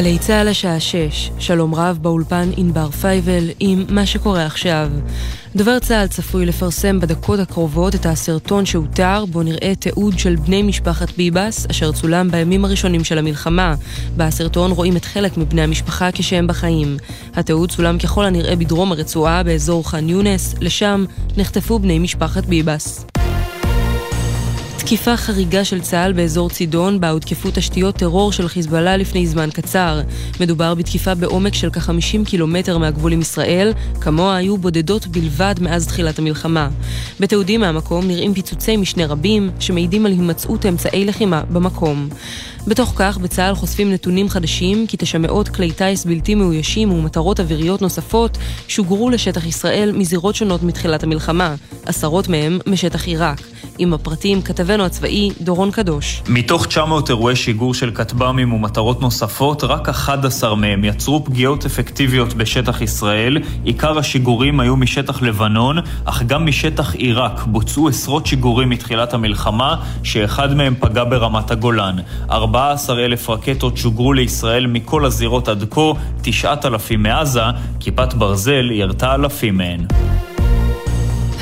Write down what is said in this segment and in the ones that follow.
גלי צה"ל השעה 6, שלום רב באולפן ענבר פייבל עם מה שקורה עכשיו. דובר צה"ל צפוי לפרסם בדקות הקרובות את הסרטון שהותר, בו נראה תיעוד של בני משפחת ביבס, אשר צולם בימים הראשונים של המלחמה. בסרטון רואים את חלק מבני המשפחה כשהם בחיים. התיעוד צולם ככל הנראה בדרום הרצועה, באזור ח'אן יונס, לשם נחטפו בני משפחת ביבס. תקיפה חריגה של צה"ל באזור צידון, בה הותקפו תשתיות טרור של חיזבאללה לפני זמן קצר. מדובר בתקיפה בעומק של כ-50 קילומטר מהגבול עם ישראל, כמוה היו בודדות בלבד מאז תחילת המלחמה. בתיעודים מהמקום נראים פיצוצי משנה רבים, שמעידים על הימצאות אמצעי לחימה במקום. בתוך כך, בצה"ל חושפים נתונים חדשים כי תשמעות כלי טיס בלתי מאוישים ומטרות אוויריות נוספות שוגרו לשטח ישראל מזירות שונות מתחילת המלחמה, עשרות מהם משטח עיראק. עם הפרטים כתבנו הצבאי דורון קדוש. מתוך 900 אירועי שיגור של כטב"מים ומטרות נוספות, רק 11 מהם יצרו פגיעות אפקטיביות בשטח ישראל. עיקר השיגורים היו משטח לבנון, אך גם משטח עיראק בוצעו עשרות שיגורים מתחילת המלחמה, שאחד מהם פגע ברמת הגולן. 14 אלף רקטות שוגרו לישראל מכל הזירות עד כה, 9,000 מעזה, כיפת ברזל ירתה אלפים מהן.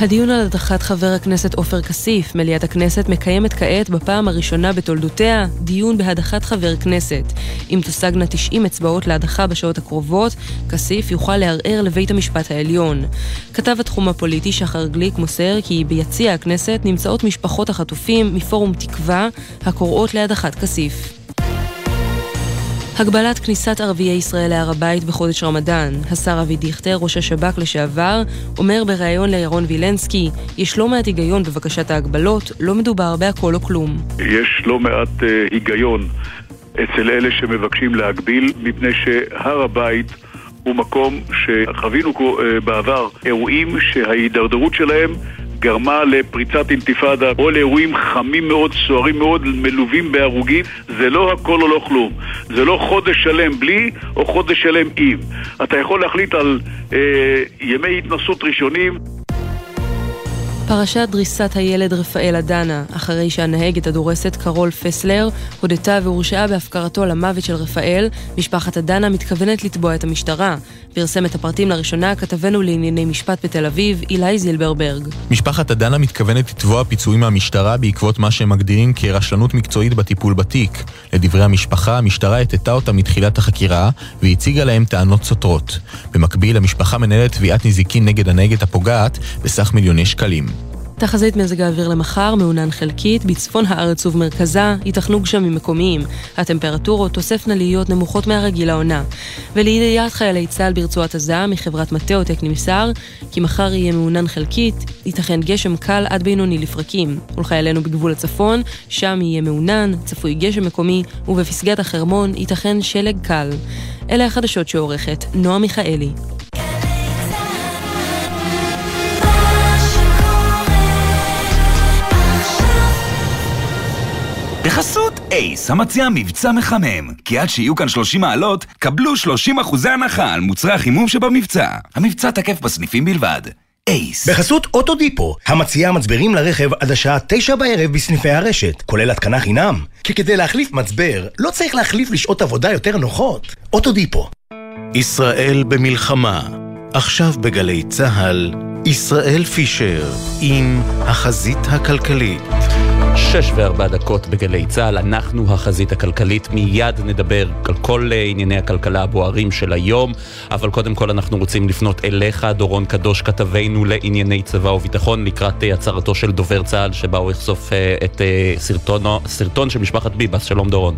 הדיון על הדחת חבר הכנסת עופר כסיף, מליאת הכנסת מקיימת כעת בפעם הראשונה בתולדותיה דיון בהדחת חבר כנסת. אם תושגנה 90 אצבעות להדחה בשעות הקרובות, כסיף יוכל לערער לבית המשפט העליון. כתב התחום הפוליטי שחר גליק מוסר כי ביציע הכנסת נמצאות משפחות החטופים מפורום תקווה הקוראות להדחת כסיף. הגבלת כניסת ערביי ישראל להר הבית בחודש רמדאן. השר אבי דיכטר, ראש השב"כ לשעבר, אומר בריאיון לירון וילנסקי, יש לא מעט היגיון בבקשת ההגבלות, לא מדובר בהכל או כלום. יש לא מעט uh, היגיון אצל אלה שמבקשים להגביל, מפני שהר הבית הוא מקום שחווינו uh, בעבר אירועים שההידרדרות שלהם גרמה לפריצת אינתיפאדה או לאירועים חמים מאוד, סוערים מאוד, מלווים בהרוגים, זה לא הכל או לא כלום. זה לא חודש שלם בלי או חודש שלם עם. אתה יכול להחליט על אה, ימי התנסות ראשונים. פרשת דריסת הילד רפאל אדנה, אחרי שהנהגת הדורסת קרול פסלר הודתה והורשעה בהפקרתו למוות של רפאל, משפחת אדנה מתכוונת לתבוע את המשטרה. פרסם את הפרטים לראשונה כתבנו לענייני משפט בתל אביב, אילי זילברברג. משפחת אדנה מתכוונת לתבוע פיצויים מהמשטרה בעקבות מה שהם מגדירים כרשלנות מקצועית בטיפול בתיק. לדברי המשפחה, המשטרה הטטה אותה מתחילת החקירה והציגה להם טענות סותרות. במקביל, המשפחה מנהלת תביעת נזיקין נגד הנהגת הפוגעת בסך מיליוני שקלים. תחזית מזג האוויר למחר מעונן חלקית, בצפון הארץ ובמרכזה ייתכנו גשמים מקומיים. הטמפרטורות תוספנה להיות נמוכות מהרגיל לעונה. ולידיעת חיילי צה"ל ברצועת עזה, מחברת מטאוטק נמסר כי מחר יהיה מעונן חלקית, ייתכן גשם קל עד בינוני לפרקים. ולחיילינו בגבול הצפון, שם יהיה מעונן, צפוי גשם מקומי, ובפסגת החרמון ייתכן שלג קל. אלה החדשות שעורכת נועה מיכאלי. בחסות אייס, המציע מבצע מחמם. כי עד שיהיו כאן 30 מעלות, קבלו 30 אחוזי הנחה על מוצרי החימום שבמבצע. המבצע תקף בסניפים בלבד. אייס. בחסות אוטודיפו, המציעה מצברים לרכב עד השעה תשע בערב בסניפי הרשת, כולל התקנה חינם. כי כדי להחליף מצבר, לא צריך להחליף לשעות עבודה יותר נוחות. אוטודיפו. ישראל במלחמה. עכשיו בגלי צה"ל, ישראל פישר עם החזית הכלכלית. שש וארבע דקות בגלי צה"ל, אנחנו החזית הכלכלית, מיד נדבר על כל אה, ענייני הכלכלה הבוערים של היום, אבל קודם כל אנחנו רוצים לפנות אליך, דורון קדוש, כתבנו לענייני צבא וביטחון, לקראת אה, הצהרתו של דובר צה"ל, שבה הוא יחשוף אה, את סרטון, סרטון של משפחת ביבס. שלום דורון.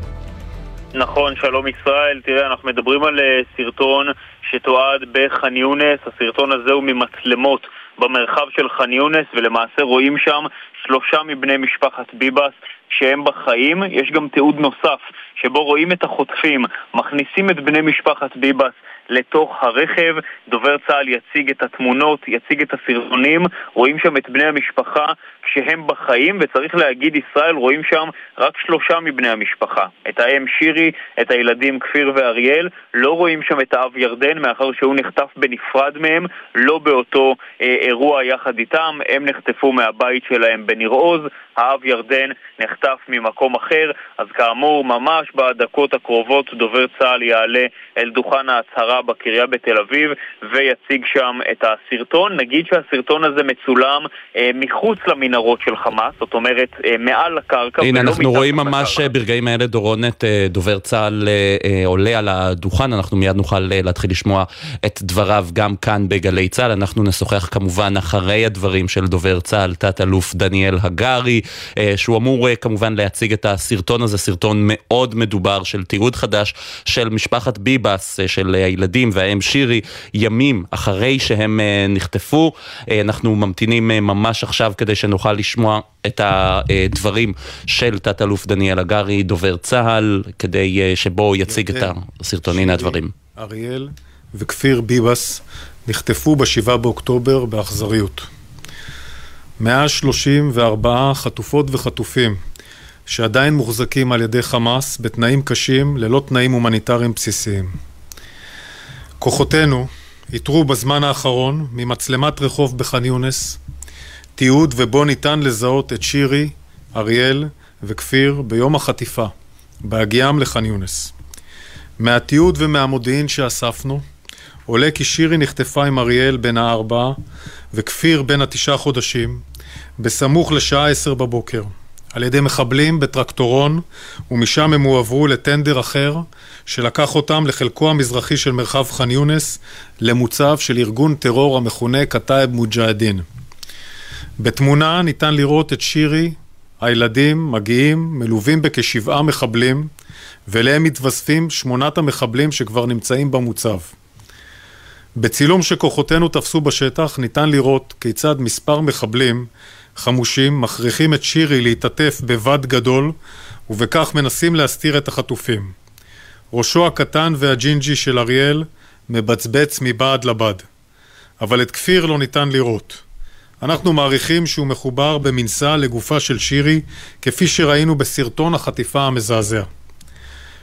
נכון, שלום ישראל. תראה, אנחנו מדברים על סרטון שתועד בח'אן יונס, הסרטון הזה הוא ממצלמות במרחב של ח'אן יונס, ולמעשה רואים שם שלושה מבני משפחת ביבס שהם בחיים. יש גם תיעוד נוסף שבו רואים את החוטפים מכניסים את בני משפחת ביבס לתוך הרכב. דובר צה"ל יציג את התמונות, יציג את הסרטונים, רואים שם את בני המשפחה כשהם בחיים, וצריך להגיד, ישראל, רואים שם רק שלושה מבני המשפחה. את האם שירי, את הילדים כפיר ואריאל, לא רואים שם את האב ירדן, מאחר שהוא נחטף בנפרד מהם, לא באותו אה, אירוע יחד איתם. הם נחטפו מהבית שלהם בניר עוז, האב ירדן נחטף ממקום אחר. אז כאמור, ממש בדקות הקרובות דובר צה"ל יעלה אל דוכן ההצהרה בקריה בתל אביב ויציג שם את הסרטון. נגיד שהסרטון הזה מצולם אה, מחוץ למנהרות של חמאס, זאת אומרת אה, מעל הקרקע. הנה, אנחנו רואים ממש הקרקע. ברגעים האלה דורון את אה, דובר צה"ל אה, אה, עולה על הדוכן, אנחנו מיד נוכל אה, להתחיל לשמוע את דבריו גם כאן בגלי צה"ל. אנחנו נשוחח כמובן אחרי הדברים של דובר צה"ל, תת-אלוף דניאל הגרי, אה, שהוא אמור אה, כמובן להציג את הסרטון הזה, סרטון מאוד מדובר של תיעוד חדש של משפחת ביבס, אה, של הילדים והאם שירי, ימים אחרי שהם נחטפו. אנחנו ממתינים ממש עכשיו כדי שנוכל לשמוע את הדברים של תת-אלוף דניאל הגרי, דובר צה"ל, כדי שבו יציג את הסרטון. הנה הדברים. אריאל וכפיר ביבס נחטפו ב-7 באוקטובר באכזריות. 134 חטופות וחטופים שעדיין מוחזקים על ידי חמאס בתנאים קשים ללא תנאים הומניטריים בסיסיים. כוחותינו איתרו בזמן האחרון ממצלמת רחוב בח'אן יונס תיעוד ובו ניתן לזהות את שירי, אריאל וכפיר ביום החטיפה, בהגיעם לח'אן יונס. מהתיעוד ומהמודיעין שאספנו עולה כי שירי נחטפה עם אריאל בן הארבע וכפיר בן התשעה חודשים בסמוך לשעה עשר בבוקר על ידי מחבלים בטרקטורון ומשם הם הועברו לטנדר אחר שלקח אותם לחלקו המזרחי של מרחב ח'אן יונס למוצב של ארגון טרור המכונה כתאב מוג'הדין. בתמונה ניתן לראות את שירי, הילדים מגיעים מלווים בכשבעה מחבלים ואליהם מתווספים שמונת המחבלים שכבר נמצאים במוצב. בצילום שכוחותינו תפסו בשטח ניתן לראות כיצד מספר מחבלים חמושים מכריחים את שירי להתעטף בבד גדול ובכך מנסים להסתיר את החטופים. ראשו הקטן והג'ינג'י של אריאל מבצבץ מבעד לבד, אבל את כפיר לא ניתן לראות. אנחנו מעריכים שהוא מחובר במנסה לגופה של שירי כפי שראינו בסרטון החטיפה המזעזע.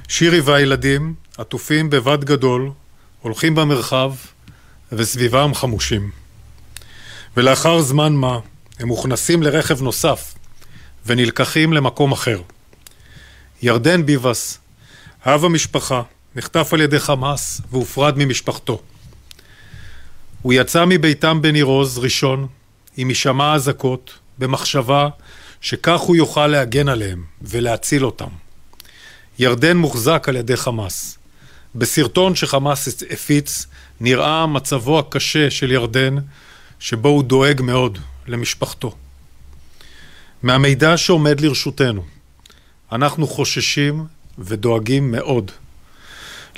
שירי והילדים, עטופים בבד גדול, הולכים במרחב וסביבם חמושים. ולאחר זמן מה הם מוכנסים לרכב נוסף ונלקחים למקום אחר. ירדן ביבס, אב המשפחה, נחטף על ידי חמאס והופרד ממשפחתו. הוא יצא מביתם בניר עוז ראשון עם הישמע אזעקות במחשבה שכך הוא יוכל להגן עליהם ולהציל אותם. ירדן מוחזק על ידי חמאס. בסרטון שחמאס הפיץ נראה מצבו הקשה של ירדן שבו הוא דואג מאוד למשפחתו. מהמידע שעומד לרשותנו אנחנו חוששים ודואגים מאוד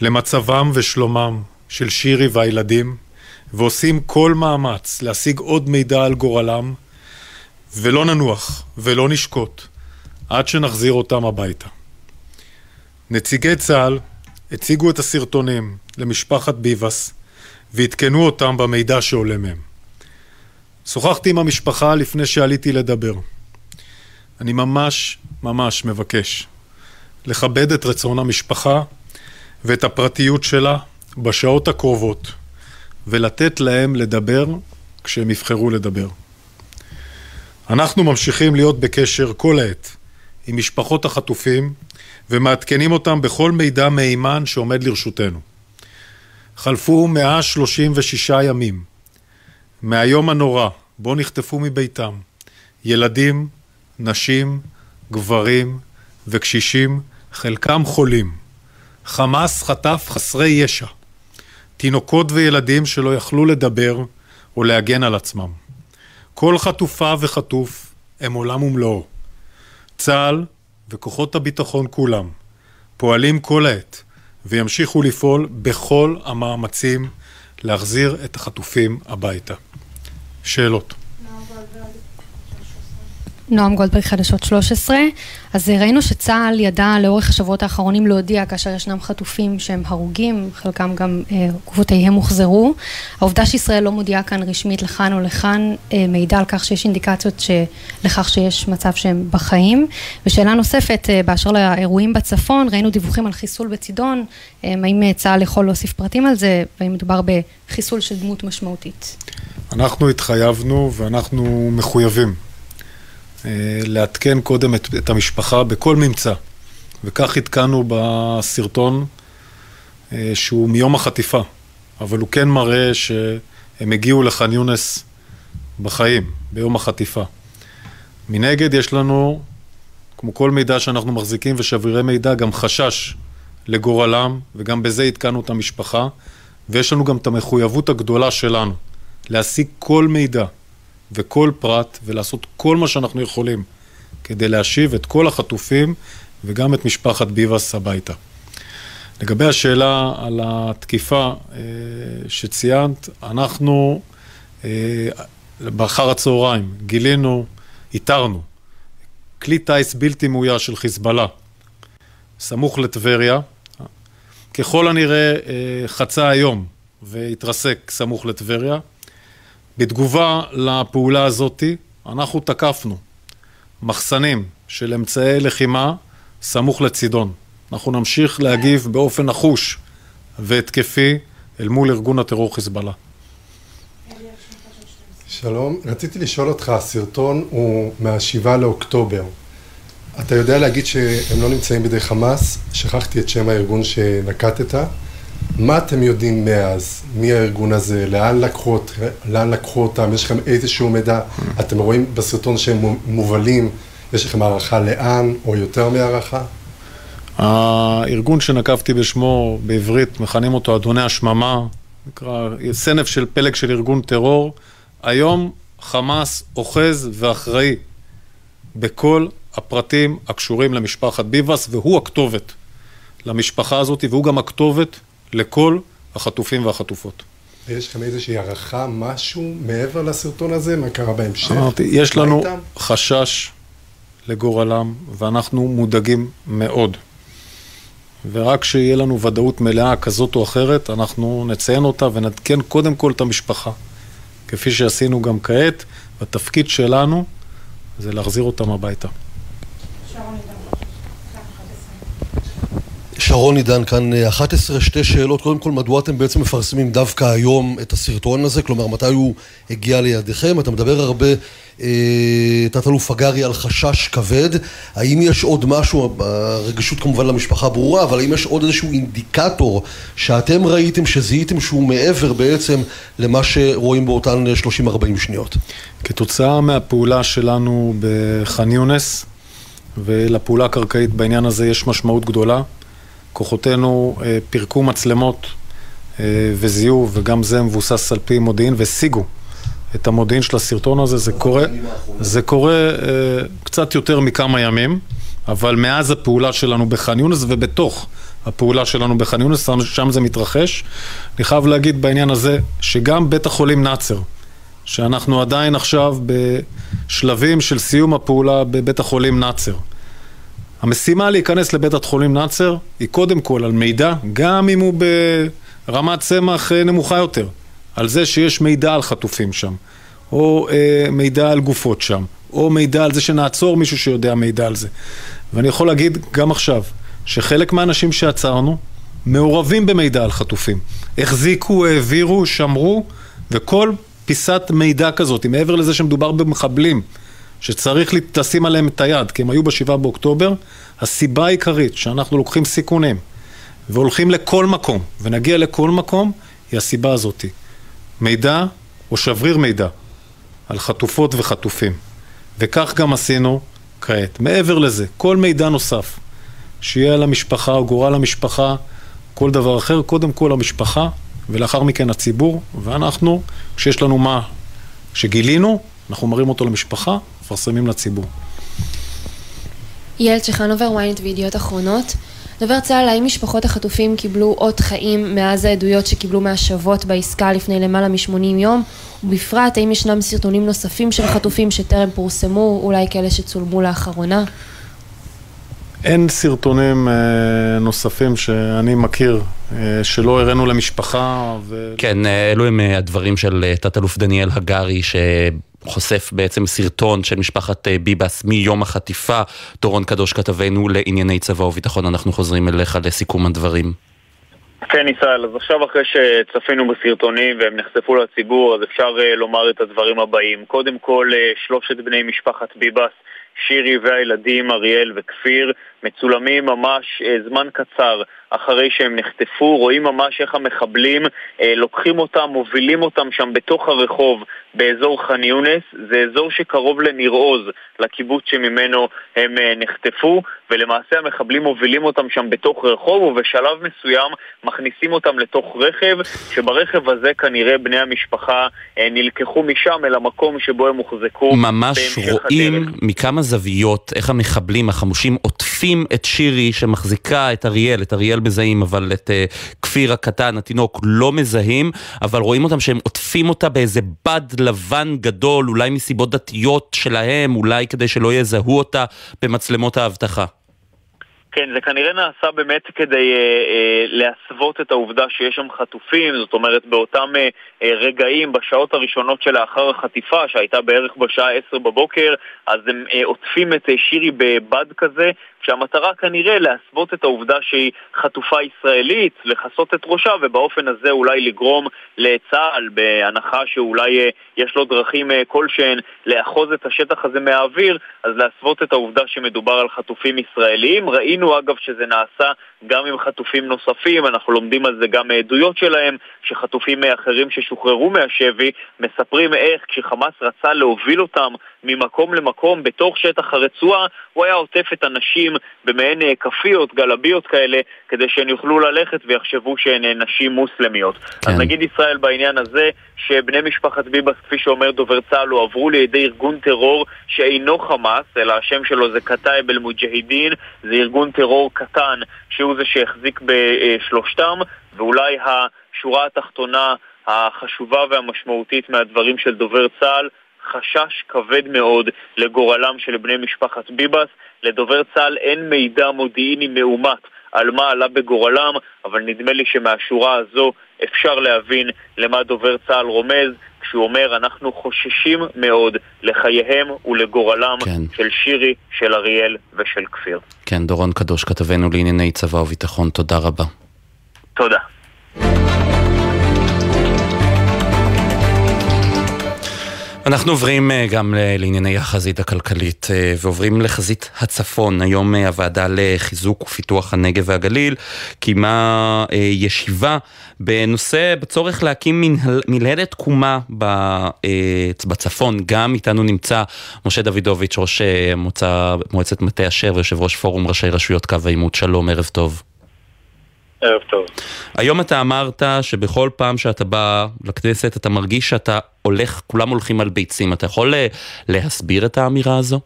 למצבם ושלומם של שירי והילדים ועושים כל מאמץ להשיג עוד מידע על גורלם ולא ננוח ולא נשקוט עד שנחזיר אותם הביתה. נציגי צה"ל הציגו את הסרטונים למשפחת ביבס ועדכנו אותם במידע שעולה מהם. שוחחתי עם המשפחה לפני שעליתי לדבר. אני ממש ממש מבקש לכבד את רצון המשפחה ואת הפרטיות שלה בשעות הקרובות ולתת להם לדבר כשהם יבחרו לדבר. אנחנו ממשיכים להיות בקשר כל העת עם משפחות החטופים ומעדכנים אותם בכל מידע מהימן שעומד לרשותנו. חלפו 136 ימים מהיום הנורא בו נחטפו מביתם ילדים, נשים, גברים וקשישים, חלקם חולים. חמאס חטף חסרי ישע, תינוקות וילדים שלא יכלו לדבר או להגן על עצמם. כל חטופה וחטוף הם עולם ומלואו. צה"ל וכוחות הביטחון כולם פועלים כל העת וימשיכו לפעול בכל המאמצים להחזיר את החטופים הביתה. שאלות. נועם גולדברג חדשות 13. אז ראינו שצה"ל ידע לאורך השבועות האחרונים להודיע כאשר ישנם חטופים שהם הרוגים, חלקם גם אה, גופותיהם הוחזרו. העובדה שישראל לא מודיעה כאן רשמית לכאן או לכאן אה, מעידה על כך שיש אינדיקציות לכך שיש מצב שהם בחיים. ושאלה נוספת, אה, באשר לאירועים בצפון, ראינו דיווחים על חיסול בצידון, אה, האם צה"ל יכול להוסיף פרטים על זה, והאם מדובר בחיסול של דמות משמעותית? אנחנו התחייבנו ואנחנו מחויבים אה, לעדכן קודם את, את המשפחה בכל ממצא. וכך עדכנו בסרטון אה, שהוא מיום החטיפה, אבל הוא כן מראה שהם הגיעו לח'אן יונס בחיים, ביום החטיפה. מנגד יש לנו, כמו כל מידע שאנחנו מחזיקים ושברירי מידע, גם חשש לגורלם, וגם בזה עדכנו את המשפחה, ויש לנו גם את המחויבות הגדולה שלנו להשיג כל מידע וכל פרט ולעשות כל מה שאנחנו יכולים כדי להשיב את כל החטופים וגם את משפחת ביבס הביתה. לגבי השאלה על התקיפה אה, שציינת, אנחנו אה, באחר הצהריים גילינו, איתרנו, כלי טיס בלתי מאויש של חיזבאללה, סמוך לטבריה, ככל הנראה אה, חצה היום והתרסק סמוך לטבריה. בתגובה לפעולה הזאתי, אנחנו תקפנו מחסנים של אמצעי לחימה סמוך לצידון. אנחנו נמשיך להגיב באופן נחוש והתקפי אל מול ארגון הטרור חיזבאללה. שלום, רציתי לשאול אותך, הסרטון הוא מהשבעה לאוקטובר. אתה יודע להגיד שהם לא נמצאים בידי חמאס? שכחתי את שם הארגון שנקטת. מה אתם יודעים מאז? מי הארגון הזה? לאן לקחו, לאן לקחו אותם? יש לכם איזשהו מידע? אתם רואים בסרטון שהם מובלים, יש לכם הערכה לאן, או יותר מהערכה? הארגון שנקבתי בשמו בעברית, מכנים אותו אדוני השממה, נקרא סנף של פלג של ארגון טרור. היום חמאס אוחז ואחראי בכל הפרטים הקשורים למשפחת ביבס, והוא הכתובת למשפחה הזאת, והוא גם הכתובת לכל החטופים והחטופות. יש לכם איזושהי הערכה, משהו מעבר לסרטון הזה? מה קרה בהמשך? אמרתי, יש לנו איתם? חשש לגורלם, ואנחנו מודאגים מאוד. ורק כשיהיה לנו ודאות מלאה כזאת או אחרת, אנחנו נציין אותה ונעדכן קודם כל את המשפחה. כפי שעשינו גם כעת, והתפקיד שלנו זה להחזיר אותם הביתה. שרון עידן כאן 11, אה, שתי שאלות. קודם כל, מדוע אתם בעצם מפרסמים דווקא היום את הסרטון הזה? כלומר, מתי הוא הגיע לידיכם? אתה מדבר הרבה, אה, תת-אלוף הגרי, על חשש כבד. האם יש עוד משהו, הרגישות כמובן למשפחה ברורה, אבל האם יש עוד איזשהו אינדיקטור שאתם ראיתם, שזיהיתם שהוא מעבר בעצם למה שרואים באותן 30-40 שניות? כתוצאה מהפעולה שלנו בח'אן יונס, ולפעולה הקרקעית בעניין הזה יש משמעות גדולה. כוחותינו אה, פירקו מצלמות אה, וזיהו, וגם זה מבוסס על פי מודיעין, והשיגו את המודיעין של הסרטון הזה. זה קורה, זה קורה אה, קצת יותר מכמה ימים, אבל מאז הפעולה שלנו בח'אן יונס ובתוך הפעולה שלנו בח'אן יונס, שם זה מתרחש. אני חייב להגיד בעניין הזה, שגם בית החולים נאצר, שאנחנו עדיין עכשיו בשלבים של סיום הפעולה בבית החולים נאצר. המשימה להיכנס לבית החולים נאצר היא קודם כל על מידע, גם אם הוא ברמת צמח אה, נמוכה יותר, על זה שיש מידע על חטופים שם, או אה, מידע על גופות שם, או מידע על זה שנעצור מישהו שיודע מידע על זה. ואני יכול להגיד גם עכשיו, שחלק מהאנשים שעצרנו מעורבים במידע על חטופים. החזיקו, העבירו, שמרו, וכל פיסת מידע כזאת, מעבר לזה שמדובר במחבלים, שצריך לשים עליהם את היד, כי הם היו בשבעה באוקטובר, הסיבה העיקרית שאנחנו לוקחים סיכונים והולכים לכל מקום, ונגיע לכל מקום, היא הסיבה הזאתי. מידע או שבריר מידע על חטופות וחטופים. וכך גם עשינו כעת. מעבר לזה, כל מידע נוסף שיהיה על המשפחה או גורל המשפחה, כל דבר אחר, קודם כל המשפחה ולאחר מכן הציבור, ואנחנו, כשיש לנו מה שגילינו, אנחנו מראים אותו למשפחה, מפרסמים לציבור. יעל צ'חנובר, ynet וידיעות אחרונות. דובר צה"ל, האם משפחות החטופים קיבלו אות חיים מאז העדויות שקיבלו מהשבות בעסקה לפני למעלה מ-80 יום? ובפרט, האם ישנם סרטונים נוספים של חטופים שטרם פורסמו, אולי כאלה שצולמו לאחרונה? אין סרטונים אה, נוספים שאני מכיר אה, שלא הראינו למשפחה. ו... כן, אה, אלו הם אה, הדברים של אה, תת-אלוף דניאל הגרי, שחושף בעצם סרטון של משפחת ביבס מיום החטיפה. דורון קדוש כתבנו לענייני צבא וביטחון, אנחנו חוזרים אליך לסיכום הדברים. כן, ישראל, אז עכשיו אחרי שצפינו בסרטונים והם נחשפו לציבור, אז אפשר לומר את הדברים הבאים. קודם כל, שלושת בני משפחת ביבס, שירי והילדים, אריאל וכפיר, מצולמים ממש uh, זמן קצר אחרי שהם נחטפו, רואים ממש איך המחבלים אה, לוקחים אותם, מובילים אותם שם בתוך הרחוב באזור ח'אן יונס, זה אזור שקרוב לניר עוז, לקיבוץ שממנו הם אה, נחטפו, ולמעשה המחבלים מובילים אותם שם בתוך רחוב, ובשלב מסוים מכניסים אותם לתוך רכב, שברכב הזה כנראה בני המשפחה אה, נלקחו משם אל המקום שבו הם הוחזקו. ממש רואים הדרך. מכמה זוויות איך המחבלים החמושים עוטפים את שירי שמחזיקה את אריאל, את אריאל מזהים, אבל את uh, כפיר הקטן, התינוק, לא מזהים, אבל רואים אותם שהם עוטפים אותה באיזה בד לבן גדול, אולי מסיבות דתיות שלהם, אולי כדי שלא יזהו אותה במצלמות האבטחה. כן, זה כנראה נעשה באמת כדי אה, אה, להסוות את העובדה שיש שם חטופים, זאת אומרת באותם אה, אה, רגעים, בשעות הראשונות שלאחר החטיפה, שהייתה בערך בשעה עשר בבוקר, אז הם אה, עוטפים את אה, שירי בבד כזה, כשהמטרה כנראה להסוות את העובדה שהיא חטופה ישראלית, לכסות את ראשה, ובאופן הזה אולי לגרום לצה"ל, בהנחה שאולי אה, יש לו דרכים אה, כלשהן לאחוז את השטח הזה מהאוויר, אז להסוות את העובדה שמדובר על חטופים ישראלים. ראינו אגב שזה נעשה גם עם חטופים נוספים, אנחנו לומדים על זה גם מעדויות שלהם, שחטופים אחרים ששוחררו מהשבי מספרים איך כשחמאס רצה להוביל אותם ממקום למקום בתוך שטח הרצועה, הוא היה עוטף את הנשים במעין אה, כפיות, גלביות כאלה, כדי שהן יוכלו ללכת ויחשבו שהן אה, נשים מוסלמיות. כן. אז נגיד ישראל בעניין הזה, שבני משפחת ביבס, כפי שאומר דובר צה"ל, הועברו לידי ארגון טרור שאינו חמאס, אלא השם שלו זה קטאיב אל-מוג'הידין, זה ארגון טרור קטן שהוא זה שהחזיק בשלושתם, ואולי השורה התחתונה החשובה והמשמעותית מהדברים של דובר צה"ל חשש כבד מאוד לגורלם של בני משפחת ביבס. לדובר צה"ל אין מידע מודיעיני מאומת על מה עלה בגורלם, אבל נדמה לי שמהשורה הזו אפשר להבין למה דובר צה"ל רומז כשהוא אומר אנחנו חוששים מאוד לחייהם ולגורלם כן. של שירי, של אריאל ושל כפיר. כן, דורון קדוש, כתבנו לענייני צבא וביטחון, תודה רבה. תודה. אנחנו עוברים אה, גם לענייני החזית הכלכלית אה, ועוברים לחזית הצפון. היום אה, הוועדה לחיזוק ופיתוח הנגב והגליל קיימה ישיבה בנושא בצורך להקים מנהלת תקומה בצפון. גם איתנו נמצא משה דוידוביץ', ראש מועצת מטה אשר ויושב ראש פורום ראשי רשויות קו העימות. שלום, ערב טוב. ערב טוב. היום אתה אמרת שבכל פעם שאתה בא לכנסת אתה מרגיש שאתה הולך, כולם הולכים על ביצים. אתה יכול אה, להסביר את האמירה הזו?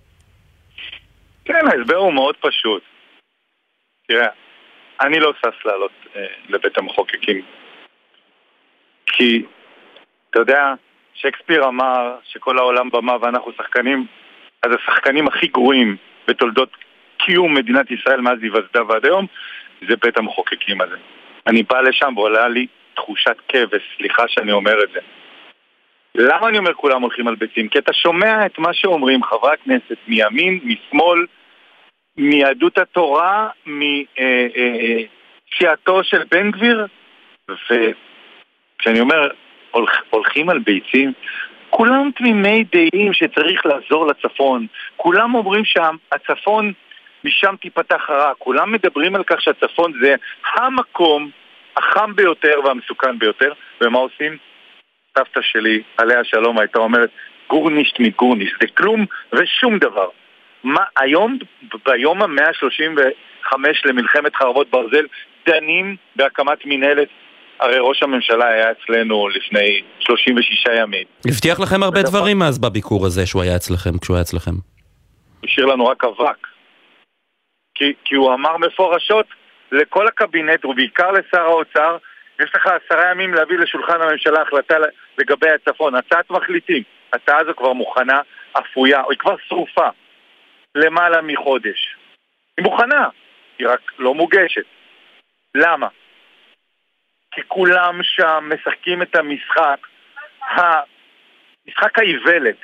כן, ההסבר הוא מאוד פשוט. תראה, אני לא שש לעלות אה, לבית המחוקקים. כי, אתה יודע, שייקספיר אמר שכל העולם במה ואנחנו שחקנים, אז השחקנים הכי גרועים בתולדות קיום מדינת ישראל מאז היווסדה ועד היום, זה בית המחוקקים הזה. אני בא לשם ועולה לי תחושת כבש, סליחה שאני אומר את זה. למה אני אומר כולם הולכים על ביצים? כי אתה שומע את מה שאומרים חברי הכנסת מימין, משמאל, מיהדות התורה, מסיעתו אה, אה, של בן גביר, וכשאני אומר הולכ, הולכים על ביצים, כולם תמימי דעים שצריך לעזור לצפון. כולם אומרים שהצפון משם תיפתח הרע. כולם מדברים על כך שהצפון זה המקום החם ביותר והמסוכן ביותר, ומה עושים? סבתא שלי, עליה שלום, הייתה אומרת גורנישט מגורנישט, זה כלום ושום דבר. מה, היום, ביום המאה ה-35 למלחמת חרבות ברזל, דנים בהקמת מנהלת הרי ראש הממשלה היה אצלנו לפני 36 ימים. הבטיח לכם הרבה דברים אז בביקור הזה שהוא היה אצלכם, כשהוא היה אצלכם. השאיר לנו רק אבק. כי, כי הוא אמר מפורשות, לכל הקבינט ובעיקר לשר האוצר, יש לך עשרה ימים להביא לשולחן הממשלה החלטה לגבי הצפון. הצעת מחליטים. ההצעה הזו כבר מוכנה, אפויה, היא כבר שרופה. למעלה מחודש. היא מוכנה, היא רק לא מוגשת. למה? כי כולם שם משחקים את המשחק, משחק האיוולת,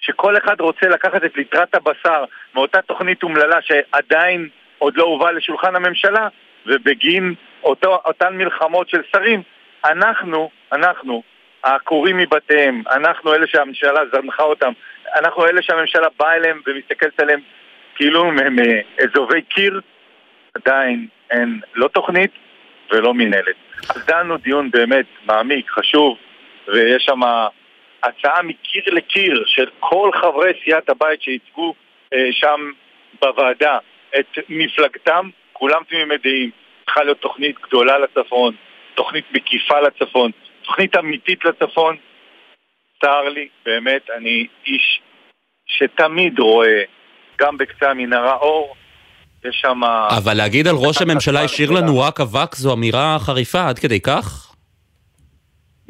שכל אחד רוצה לקחת את ליטרת הבשר מאותה תוכנית אומללה שעדיין עוד לא הובא לשולחן הממשלה, ובגין אותו, אותן מלחמות של שרים, אנחנו, אנחנו, העקורים מבתיהם, אנחנו אלה שהממשלה זנחה אותם, אנחנו אלה שהממשלה באה אליהם ומסתכלת עליהם כאילו הם אזובי קיר, עדיין אין לא תוכנית ולא מינהלת. אז דנו דיון באמת מעמיק, חשוב, ויש שם הצעה מקיר לקיר של כל חברי סיעת הבית שייצגו אה, שם בוועדה את מפלגתם, כולם תמימי דעים. צריכה להיות תוכנית גדולה לצפון, תוכנית מקיפה לצפון, תוכנית אמיתית לצפון. צר לי, באמת, אני איש שתמיד רואה גם בקצה המנהרה אור, יש שם... אבל להגיד על ראש הממשלה השאיר לנו רק אבק זו אמירה חריפה עד כדי כך?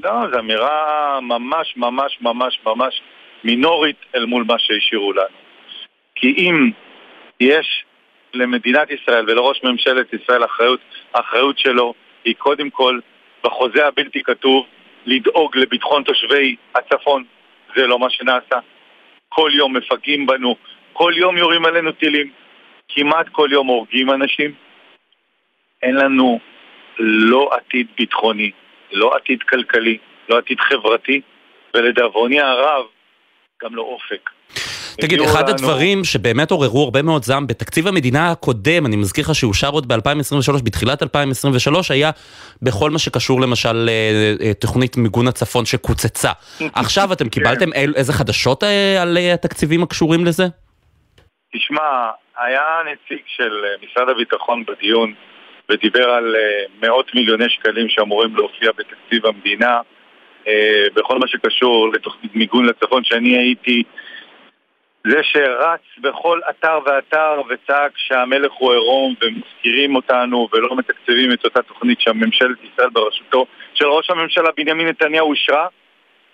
לא, זו אמירה ממש ממש ממש ממש מינורית אל מול מה שהשאירו לנו. כי אם יש למדינת ישראל ולראש ממשלת ישראל אחריות, האחריות שלו היא קודם כל בחוזה הבלתי כתוב לדאוג לביטחון תושבי הצפון, זה לא מה שנעשה. כל יום מפגעים בנו, כל יום יורים עלינו טילים, כמעט כל יום הורגים אנשים. אין לנו לא עתיד ביטחוני, לא עתיד כלכלי, לא עתיד חברתי, ולדאבוני הרב, גם לא אופק. תגיד, אחד לנו... הדברים שבאמת עוררו הרבה מאוד זעם בתקציב המדינה הקודם, אני מזכיר לך שאושר עוד ב-2023, בתחילת 2023, היה בכל מה שקשור למשל לתוכנית אה, אה, מיגון הצפון שקוצצה. עכשיו אתם קיבלתם כן. איזה חדשות אה, על התקציבים הקשורים לזה? תשמע, היה נציג של משרד הביטחון בדיון ודיבר על מאות מיליוני שקלים שאמורים להופיע בתקציב המדינה בכל מה שקשור לתוכנית מיגון לצפון, שאני הייתי. זה שרץ בכל אתר ואתר וצעק שהמלך הוא עירום ומזכירים אותנו ולא מתקצבים את אותה תוכנית שהממשלת ישראל בראשותו של ראש הממשלה בנימין נתניהו אישרה.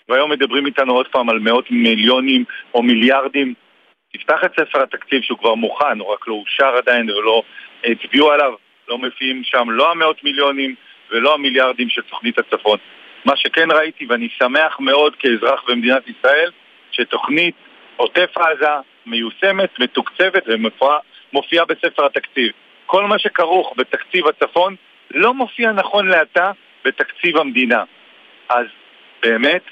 והיום מדברים איתנו עוד פעם על מאות מיליונים או מיליארדים. תפתח את ספר התקציב שהוא כבר מוכן, הוא רק לא אושר עדיין ולא הצביעו עליו לא מופיעים שם לא המאות מיליונים ולא המיליארדים של תוכנית הצפון מה שכן ראיתי ואני שמח מאוד כאזרח במדינת ישראל שתוכנית עוטף עזה מיושמת, מתוקצבת ומופיעה בספר התקציב. כל מה שכרוך בתקציב הצפון לא מופיע נכון לעתה בתקציב המדינה. אז באמת,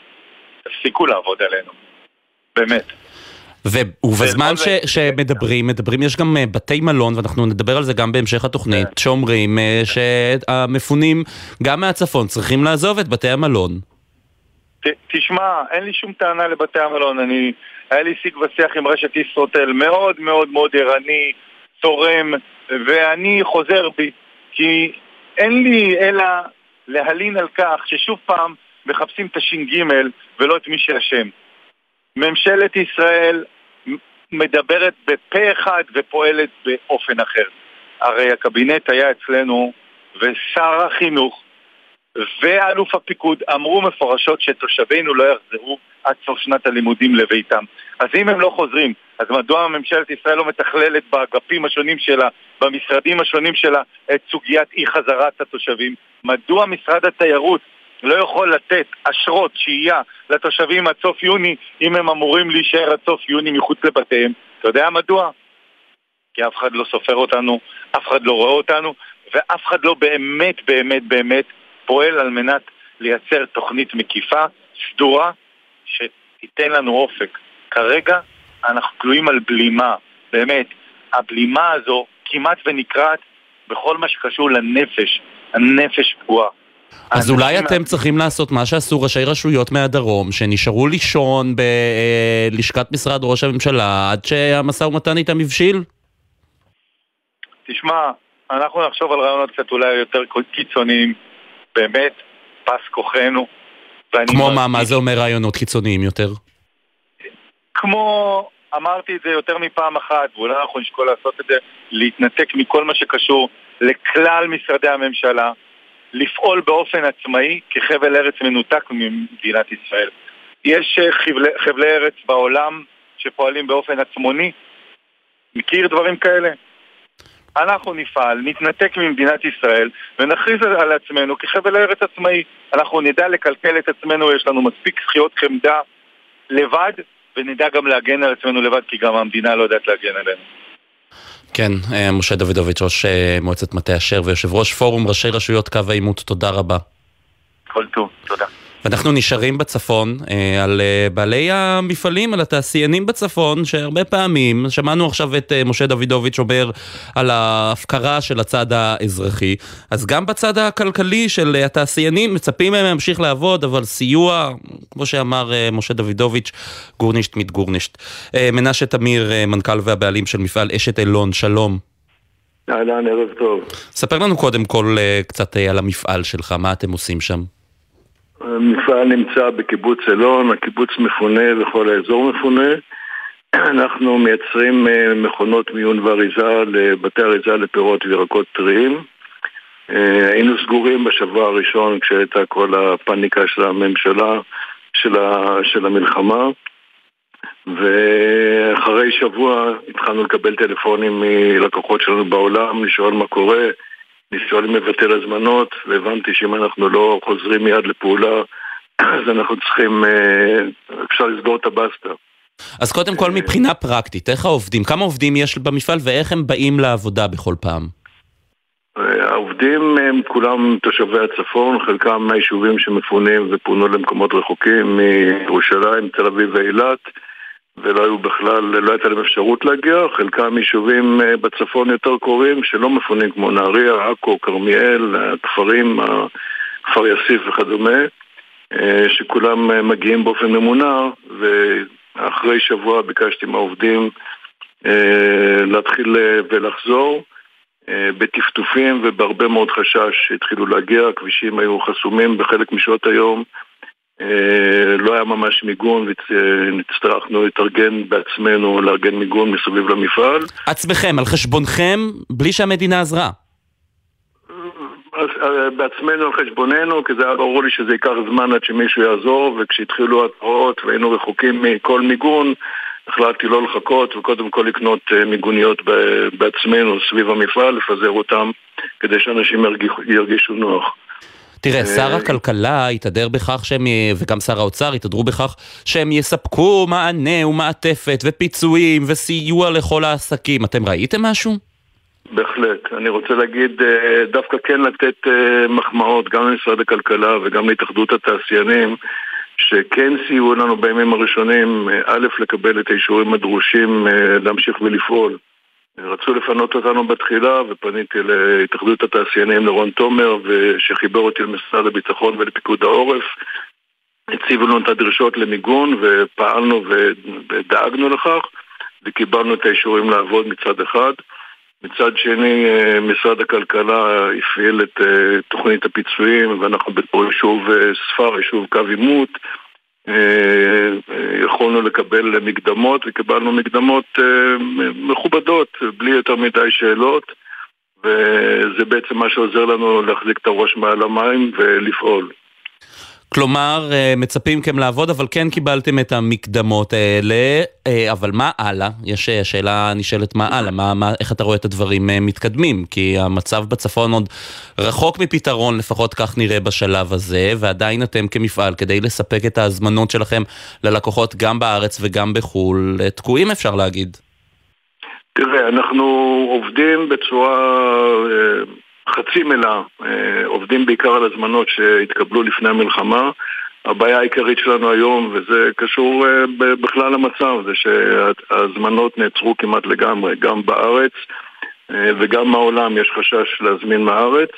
תפסיקו לעבוד עלינו. באמת. ובזמן ש, שמדברים, מדברים, יש גם אה, בתי מלון, ואנחנו נדבר על זה גם בהמשך התוכנית, כן. שאומרים אה, שהמפונים גם מהצפון צריכים לעזוב את בתי המלון. תשמע, אין לי שום טענה לבתי המלון, אני... היה לי שיג ושיח עם רשת ישרוטל מאוד מאוד מאוד ערני, תורם, ואני חוזר בי, כי אין לי אלא להלין על כך ששוב פעם מחפשים את הש"ג ולא את מי שאשם. ממשלת ישראל מדברת בפה אחד ופועלת באופן אחר. הרי הקבינט היה אצלנו ושר החינוך ואלוף הפיקוד אמרו מפורשות שתושבינו לא יחזרו עד סוף שנת הלימודים לביתם. אז אם הם לא חוזרים, אז מדוע ממשלת ישראל לא מתכללת באגפים השונים שלה, במשרדים השונים שלה, את סוגיית אי חזרת התושבים? מדוע משרד התיירות לא יכול לתת אשרות שהייה לתושבים עד סוף יוני אם הם אמורים להישאר עד סוף יוני מחוץ לבתיהם? אתה יודע מדוע? כי אף אחד לא סופר אותנו, אף אחד לא רואה אותנו, ואף אחד לא באמת באמת באמת פועל על מנת לייצר תוכנית מקיפה, סדורה, שתיתן לנו אופק. כרגע אנחנו תלויים על בלימה, באמת. הבלימה הזו כמעט ונקרעת בכל מה שקשור לנפש, הנפש פגועה. אז אולי אתם. צריכים לעשות מה שעשו ראשי רשויות מהדרום, שנשארו לישון בלשכת משרד ראש הממשלה עד שהמשא ומתן איתם הבשיל? תשמע, אנחנו נחשוב על רעיונות קצת אולי יותר קיצוניים. באמת פס כוחנו. כמו מה, מה זה אומר רעיונות קיצוניים יותר? כמו, אמרתי את זה יותר מפעם אחת, ואולי אנחנו נשקול לעשות את זה, להתנתק מכל מה שקשור לכלל משרדי הממשלה לפעול באופן עצמאי כחבל ארץ מנותק ממדינת ישראל. יש אה, חבלי, חבלי ארץ בעולם שפועלים באופן עצמוני? מכיר דברים כאלה? אנחנו נפעל, נתנתק ממדינת ישראל ונכריז על עצמנו כחבל ארץ עצמאי. אנחנו נדע לקלקל את עצמנו, יש לנו מספיק זכיות חמדה לבד, ונדע גם להגן על עצמנו לבד, כי גם המדינה לא יודעת להגן עלינו. כן, אה, משה דוידוביץ', ראש אה, מועצת מטה אשר ויושב ראש פורום ראשי רשויות קו העימות, תודה רבה. כל טוב, תודה. ואנחנו נשארים בצפון אה, על אה, בעלי המפעלים, על התעשיינים בצפון, שהרבה פעמים, שמענו עכשיו את אה, משה דוידוביץ' אומר על ההפקרה של הצד האזרחי, אז גם בצד הכלכלי של התעשיינים מצפים מהם להמשיך לעבוד, אבל סיוע, כמו שאמר משה דוידוביץ', גורנישט מיט גורנישט. מנשה תמיר, מנכ"ל והבעלים של מפעל אשת אילון, שלום. אהלן, ערב טוב. ספר לנו קודם כל קצת על המפעל שלך, מה אתם עושים שם? המפעל נמצא בקיבוץ אילון, הקיבוץ מפונה וכל האזור מפונה. אנחנו מייצרים אה, מכונות מיון ואריזה לבתי אריזה לפירות וירקות טריים. אה, היינו סגורים בשבוע הראשון כשהייתה כל הפאניקה של הממשלה, של, ה, של המלחמה. ואחרי שבוע התחלנו לקבל טלפונים מלקוחות שלנו בעולם, לשאול מה קורה. ניסיון מבטל הזמנות, והבנתי שאם אנחנו לא חוזרים מיד לפעולה, אז אנחנו צריכים, אה, אפשר לסגור את הבסטה. אז קודם כל מבחינה פרקטית, איך העובדים, כמה עובדים יש במפעל ואיך הם באים לעבודה בכל פעם? אה, העובדים הם כולם תושבי הצפון, חלקם מהיישובים שמפונים ופונו למקומות רחוקים מירושלים, תל אביב ואילת. ולא היו בכלל, לא הייתה להם אפשרות להגיע, חלקם יישובים אה, בצפון יותר קרובים שלא מפונים כמו נהריה, עכו, כרמיאל, הכפרים, כפר יאסיף וכדומה, אה, שכולם אה, מגיעים באופן ממונע, ואחרי שבוע ביקשתי מהעובדים להתחיל ולחזור. בטפטופים ובהרבה מאוד חשש התחילו להגיע, הכבישים היו חסומים בחלק משעות היום, אה, לא היה ממש מיגון והצטרכנו להתארגן בעצמנו, לארגן מיגון מסביב למפעל. עצמכם, על חשבונכם, בלי שהמדינה עזרה. אה, בעצמנו על חשבוננו, כי זה היה ברור לי שזה ייקח זמן עד שמישהו יעזור, וכשהתחילו התראות והיינו רחוקים מכל מיגון, החלטתי לא לחכות וקודם כל לקנות אה, מיגוניות בעצמנו סביב המפעל, לפזר אותם, כדי שאנשים ירגישו נוח. תראה, שר הכלכלה התהדר בכך שהם, וגם שר האוצר התהדרו בכך שהם יספקו מענה ומעטפת ופיצויים וסיוע לכל העסקים. אתם ראיתם משהו? בהחלט. אני רוצה להגיד, אה, דווקא כן לתת אה, מחמאות גם למשרד הכלכלה וגם להתאחדות התעשיינים שכן סייעו לנו בימים הראשונים, אה, א', לקבל את האישורים הדרושים להמשיך ולפעול. רצו לפנות אותנו בתחילה ופניתי להתאחדות התעשיינים לרון תומר שחיבר אותי למשרד הביטחון ולפיקוד העורף. הציבו לנו את הדרישות למיגון ופעלנו ודאגנו לכך וקיבלנו את האישורים לעבוד מצד אחד. מצד שני משרד הכלכלה הפעיל את אה, תוכנית הפיצויים ואנחנו בתור יישוב אה, ספר, יישוב קו עימות אה, יכולנו לקבל מקדמות וקיבלנו מקדמות אה, מכובדות, בלי יותר מדי שאלות וזה בעצם מה שעוזר לנו להחזיק את הראש מעל המים ולפעול. כלומר, אה, מצפים מכם לעבוד, אבל כן קיבלתם את המקדמות האלה, אה, אבל מה הלאה? יש אה, שאלה נשאלת מה הלאה, מה, מה, איך אתה רואה את הדברים מתקדמים? כי המצב בצפון עוד רחוק מפתרון, לפחות כך נראה בשלב הזה, ועדיין אתם כמפעל, כדי לספק את ההזמנות שלכם ללקוחות גם בארץ וגם בחו"ל, תקועים אפשר להגיד. תראה, אנחנו עובדים בצורה... חצי מלאה, אה, עובדים בעיקר על הזמנות שהתקבלו לפני המלחמה. הבעיה העיקרית שלנו היום, וזה קשור אה, בכלל למצב, זה שההזמנות נעצרו כמעט לגמרי, גם בארץ אה, וגם מהעולם יש חשש להזמין מהארץ.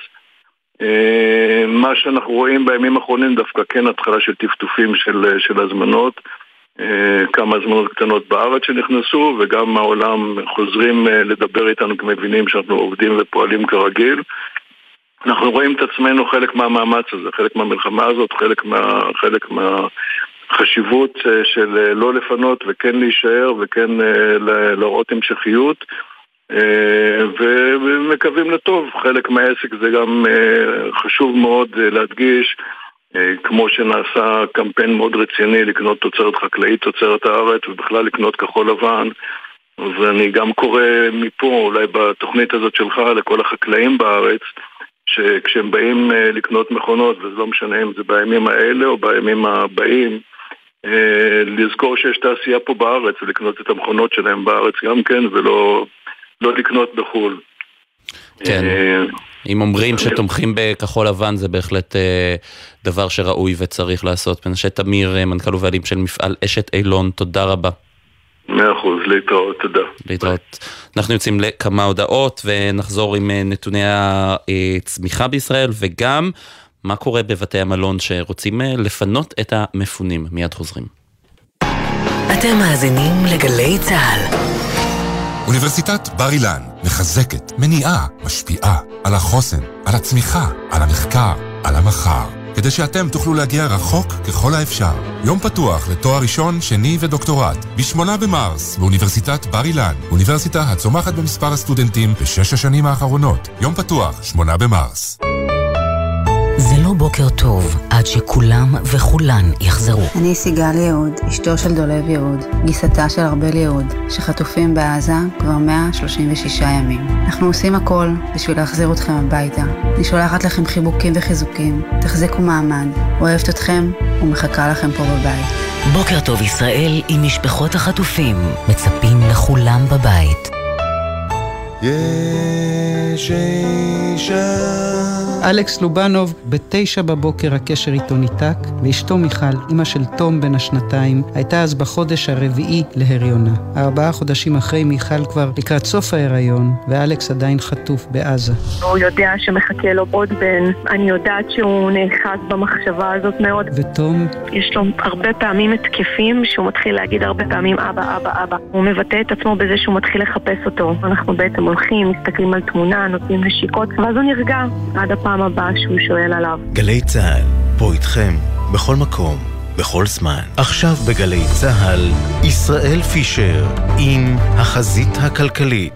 מה שאנחנו רואים בימים האחרונים דווקא כן התחלה של טפטופים של, של הזמנות. אה, כמה הזמנות קטנות בארץ שנכנסו וגם העולם חוזרים אה, לדבר איתנו כי מבינים שאנחנו עובדים ופועלים כרגיל. אנחנו רואים את עצמנו חלק מהמאמץ הזה, חלק מהמלחמה הזאת, חלק, מה, חלק מהחשיבות אה, של לא לפנות וכן להישאר וכן להראות המשכיות ומקווים לטוב. חלק מהעסק זה גם חשוב מאוד להדגיש, כמו שנעשה קמפיין מאוד רציני לקנות תוצרת חקלאית, תוצרת הארץ, ובכלל לקנות כחול לבן. ואני גם קורא מפה, אולי בתוכנית הזאת שלך, לכל החקלאים בארץ, שכשהם באים אה, לקנות מכונות, וזה לא משנה אם זה בימים האלה או בימים הבאים, אה, לזכור שיש תעשייה פה בארץ ולקנות את המכונות שלהם בארץ גם כן, ולא לא לקנות בחו"ל. כן, אה, אם אומרים שתומכים בכחול לבן זה בהחלט דבר שראוי וצריך לעשות. מנשה תמיר, מנכ"ל ובעלים של מפעל אשת אילון, תודה רבה. מאה אחוז, להתראות, תודה. להתראות. אנחנו יוצאים לכמה הודעות ונחזור עם אה, נתוני הצמיחה בישראל וגם מה קורה בבתי המלון שרוצים אה, לפנות את המפונים. מיד חוזרים. אתם מאזינים לגלי צה"ל. אוניברסיטת בר אילן מחזקת, מניעה, משפיעה על החוסן, על הצמיחה, על המחקר, על המחר. כדי שאתם תוכלו להגיע רחוק ככל האפשר. יום פתוח לתואר ראשון, שני ודוקטורט, ב-8 במרס, באוניברסיטת בר אילן, אוניברסיטה הצומחת במספר הסטודנטים בשש השנים האחרונות. יום פתוח, 8 במרס. לא בוקר טוב עד שכולם וכולן יחזרו. אני סיגל יהוד, אשתו של דולב יהוד, גיסתה של ארבל יהוד, שחטופים בעזה כבר 136 ימים. אנחנו עושים הכל בשביל להחזיר אתכם הביתה. אני שולחת לכם חיבוקים וחיזוקים, תחזיקו מעמד, אוהבת אתכם ומחכה לכם פה בבית. בוקר טוב ישראל עם משפחות החטופים, מצפים לכולם בבית. יש אישה אלכס לובנוב, בתשע בבוקר הקשר איתו ניתק, ואשתו מיכל, אימא של תום בן השנתיים, הייתה אז בחודש הרביעי להריונה. ארבעה חודשים אחרי מיכל כבר לקראת סוף ההיריון, ואלכס עדיין חטוף בעזה. הוא יודע שמחכה לו עוד בן, אני יודעת שהוא נאחז במחשבה הזאת מאוד. ותום? יש לו הרבה פעמים התקפים שהוא מתחיל להגיד הרבה פעמים אבא, אבא, אבא. הוא מבטא את עצמו בזה שהוא מתחיל לחפש אותו. אנחנו בעצם הולכים, מסתכלים על תמונה, נותנים נשיקות, ואז הוא נרגע עד הפעם בפעם הבאה שהוא שואל עליו. גלי צה"ל, פה איתכם, בכל מקום, בכל זמן. עכשיו בגלי צה"ל, ישראל פישר, עם החזית הכלכלית.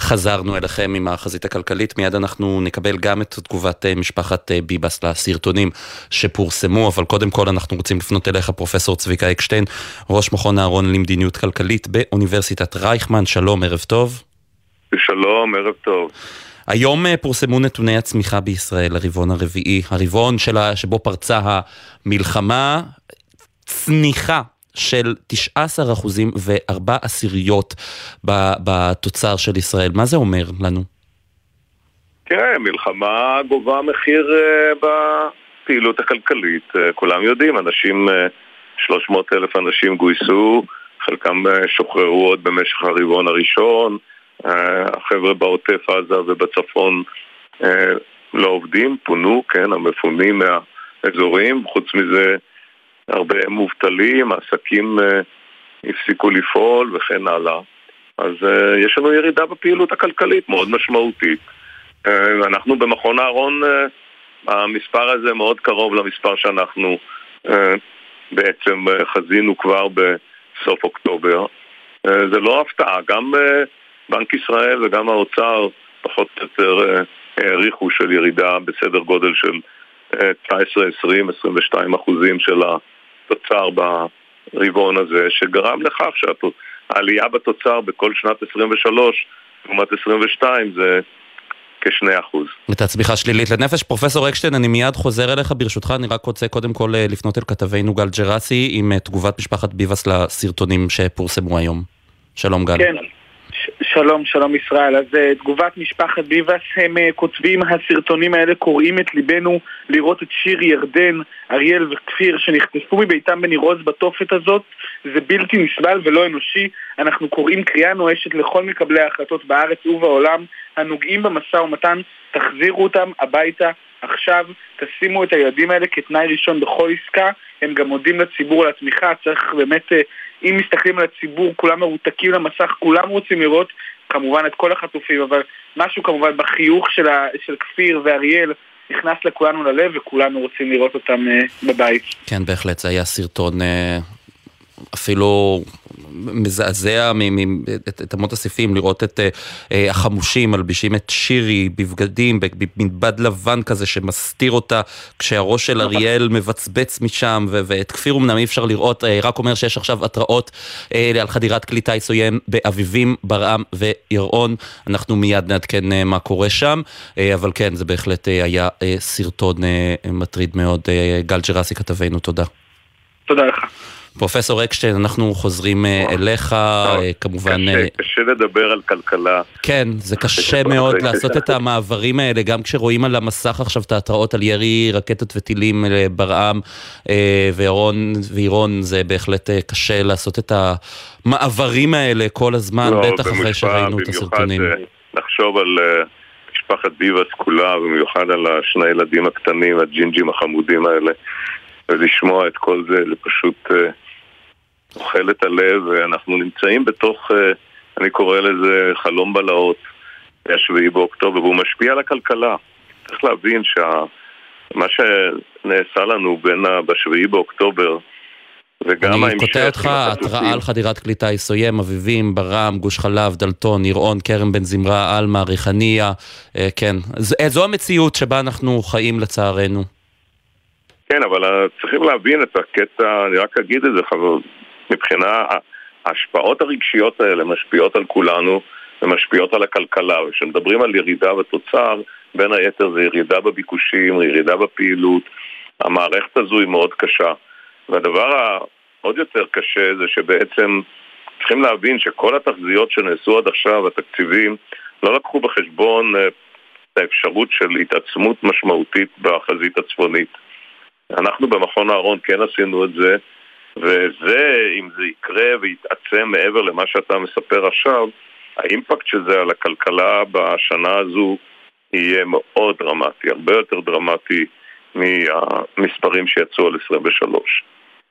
חזרנו אליכם עם החזית הכלכלית, מיד אנחנו נקבל גם את תגובת אה, משפחת אה, ביבס לסרטונים שפורסמו, אבל קודם כל אנחנו רוצים לפנות אליך פרופסור צביקה אקשטיין, ראש מכון אהרון למדיניות כלכלית באוניברסיטת רייכמן, שלום, ערב טוב. שלום, ערב טוב. היום אה, פורסמו נתוני הצמיחה בישראל לרבעון הרביעי, הרבעון שלה, שבו פרצה המלחמה, צניחה של 19 אחוזים וארבע עשיריות בתוצר של ישראל. מה זה אומר לנו? תראה, מלחמה גובה מחיר אה, בפעילות הכלכלית. אה, כולם יודעים, אנשים, 300 אלף אנשים גויסו, חלקם שוחררו עוד במשך הרבעון הראשון. החבר'ה בעוטף עזה ובצפון אה, לא עובדים, פונו, כן, המפונים מהאזורים, חוץ מזה הרבה מובטלים, עסקים אה, הפסיקו לפעול וכן הלאה. אז uh, יש לנו ירידה בפעילות הכלכלית מאוד משמעותית. אנחנו במכון אהרון, המספר הזה מאוד קרוב למספר שאנחנו בעצם חזינו כבר בסוף אוקטובר. זה לא הפתעה, גם בנק ישראל וגם האוצר פחות או יותר אה, העריכו של ירידה בסדר גודל של 19, 20, 22 אחוזים של התוצר ברבעון הזה, שגרם לכך שהעלייה בתוצר בכל שנת 23 לעומת 22 זה כשני אחוז. את הצמיחה שלילית לנפש. פרופסור אקשטיין, אני מיד חוזר אליך, ברשותך, אני רק רוצה קודם כל אה, לפנות אל כתבינו גל ג'רסי עם אה, תגובת משפחת ביבס לסרטונים שפורסמו היום. שלום גל. כן. שלום, שלום ישראל. אז uh, תגובת משפחת ביבס, הם uh, כותבים, הסרטונים האלה קוראים את ליבנו לראות את שיר ירדן, אריאל וכפיר שנחטפו מביתם בניר עוז בתופת הזאת. זה בלתי נסבל ולא אנושי. אנחנו קוראים קריאה נואשת לכל מקבלי ההחלטות בארץ ובעולם הנוגעים במשא ומתן, תחזירו אותם הביתה עכשיו, תשימו את הילדים האלה כתנאי ראשון בכל עסקה. הם גם מודים לציבור על התמיכה, צריך באמת... Uh, אם מסתכלים על הציבור, כולם מרותקים למסך, כולם רוצים לראות כמובן את כל החטופים, אבל משהו כמובן בחיוך של, ה, של כפיר ואריאל נכנס לכולנו ללב וכולנו רוצים לראות אותם uh, בבית. כן, בהחלט, זה היה סרטון uh, אפילו מזעזע את אמות הסיפים, לראות את החמושים מלבישים את שירי בבגדים, במנבד לבן כזה שמסתיר אותה, כשהראש של נכון. אריאל מבצבץ משם, ואת כפיר אמנם אי אפשר לראות, רק אומר שיש עכשיו התראות על חדירת כלי טיס עוין באביבים, ברעם וירעון. אנחנו מיד נעדכן מה קורה שם, אבל כן, זה בהחלט היה סרטון מטריד מאוד. גל ג'רסי כתבנו, תודה. תודה לך. פרופסור אקשטיין, אנחנו חוזרים אליך, כמובן... קשה, קשה לדבר על כלכלה. כן, זה קשה מאוד לעשות את המעברים האלה, גם כשרואים על המסך עכשיו את ההתראות על ירי רקטות וטילים ברעם וירון, וירון, זה בהחלט קשה לעשות את המעברים האלה כל הזמן, לא, בטח אחרי שראינו את הסרטונים. לחשוב על משפחת ביבס כולה, במיוחד על השני ילדים הקטנים, הג'ינג'ים החמודים האלה. ולשמוע את כל זה, זה פשוט אוכל את הלב, ואנחנו נמצאים בתוך, אני קורא לזה חלום בלהות, השביעי באוקטובר, והוא משפיע על הכלכלה. צריך להבין שמה שנעשה לנו בין בשביעי באוקטובר, וגם אני קוטע אותך, התראה על חדירת כלי טיס עוין, אביבים, ברעם, גוש חלב, דלתון, ירעון, כרם בן זמרה, עלמה, ריחניה, כן. זו המציאות שבה אנחנו חיים לצערנו. כן, אבל צריכים להבין את הקטע, אני רק אגיד את זה, חבר, מבחינה, ההשפעות הרגשיות האלה משפיעות על כולנו ומשפיעות על הכלכלה, וכשמדברים על ירידה בתוצר, בין היתר זה ירידה בביקושים, ירידה בפעילות, המערכת הזו היא מאוד קשה. והדבר העוד יותר קשה זה שבעצם צריכים להבין שכל התחזיות שנעשו עד עכשיו, התקציבים, לא לקחו בחשבון את האפשרות של התעצמות משמעותית בחזית הצפונית. אנחנו במכון אהרון כן עשינו את זה, וזה, אם זה יקרה ויתעצם מעבר למה שאתה מספר עכשיו, האימפקט של זה על הכלכלה בשנה הזו יהיה מאוד דרמטי, הרבה יותר דרמטי מהמספרים שיצאו על 23.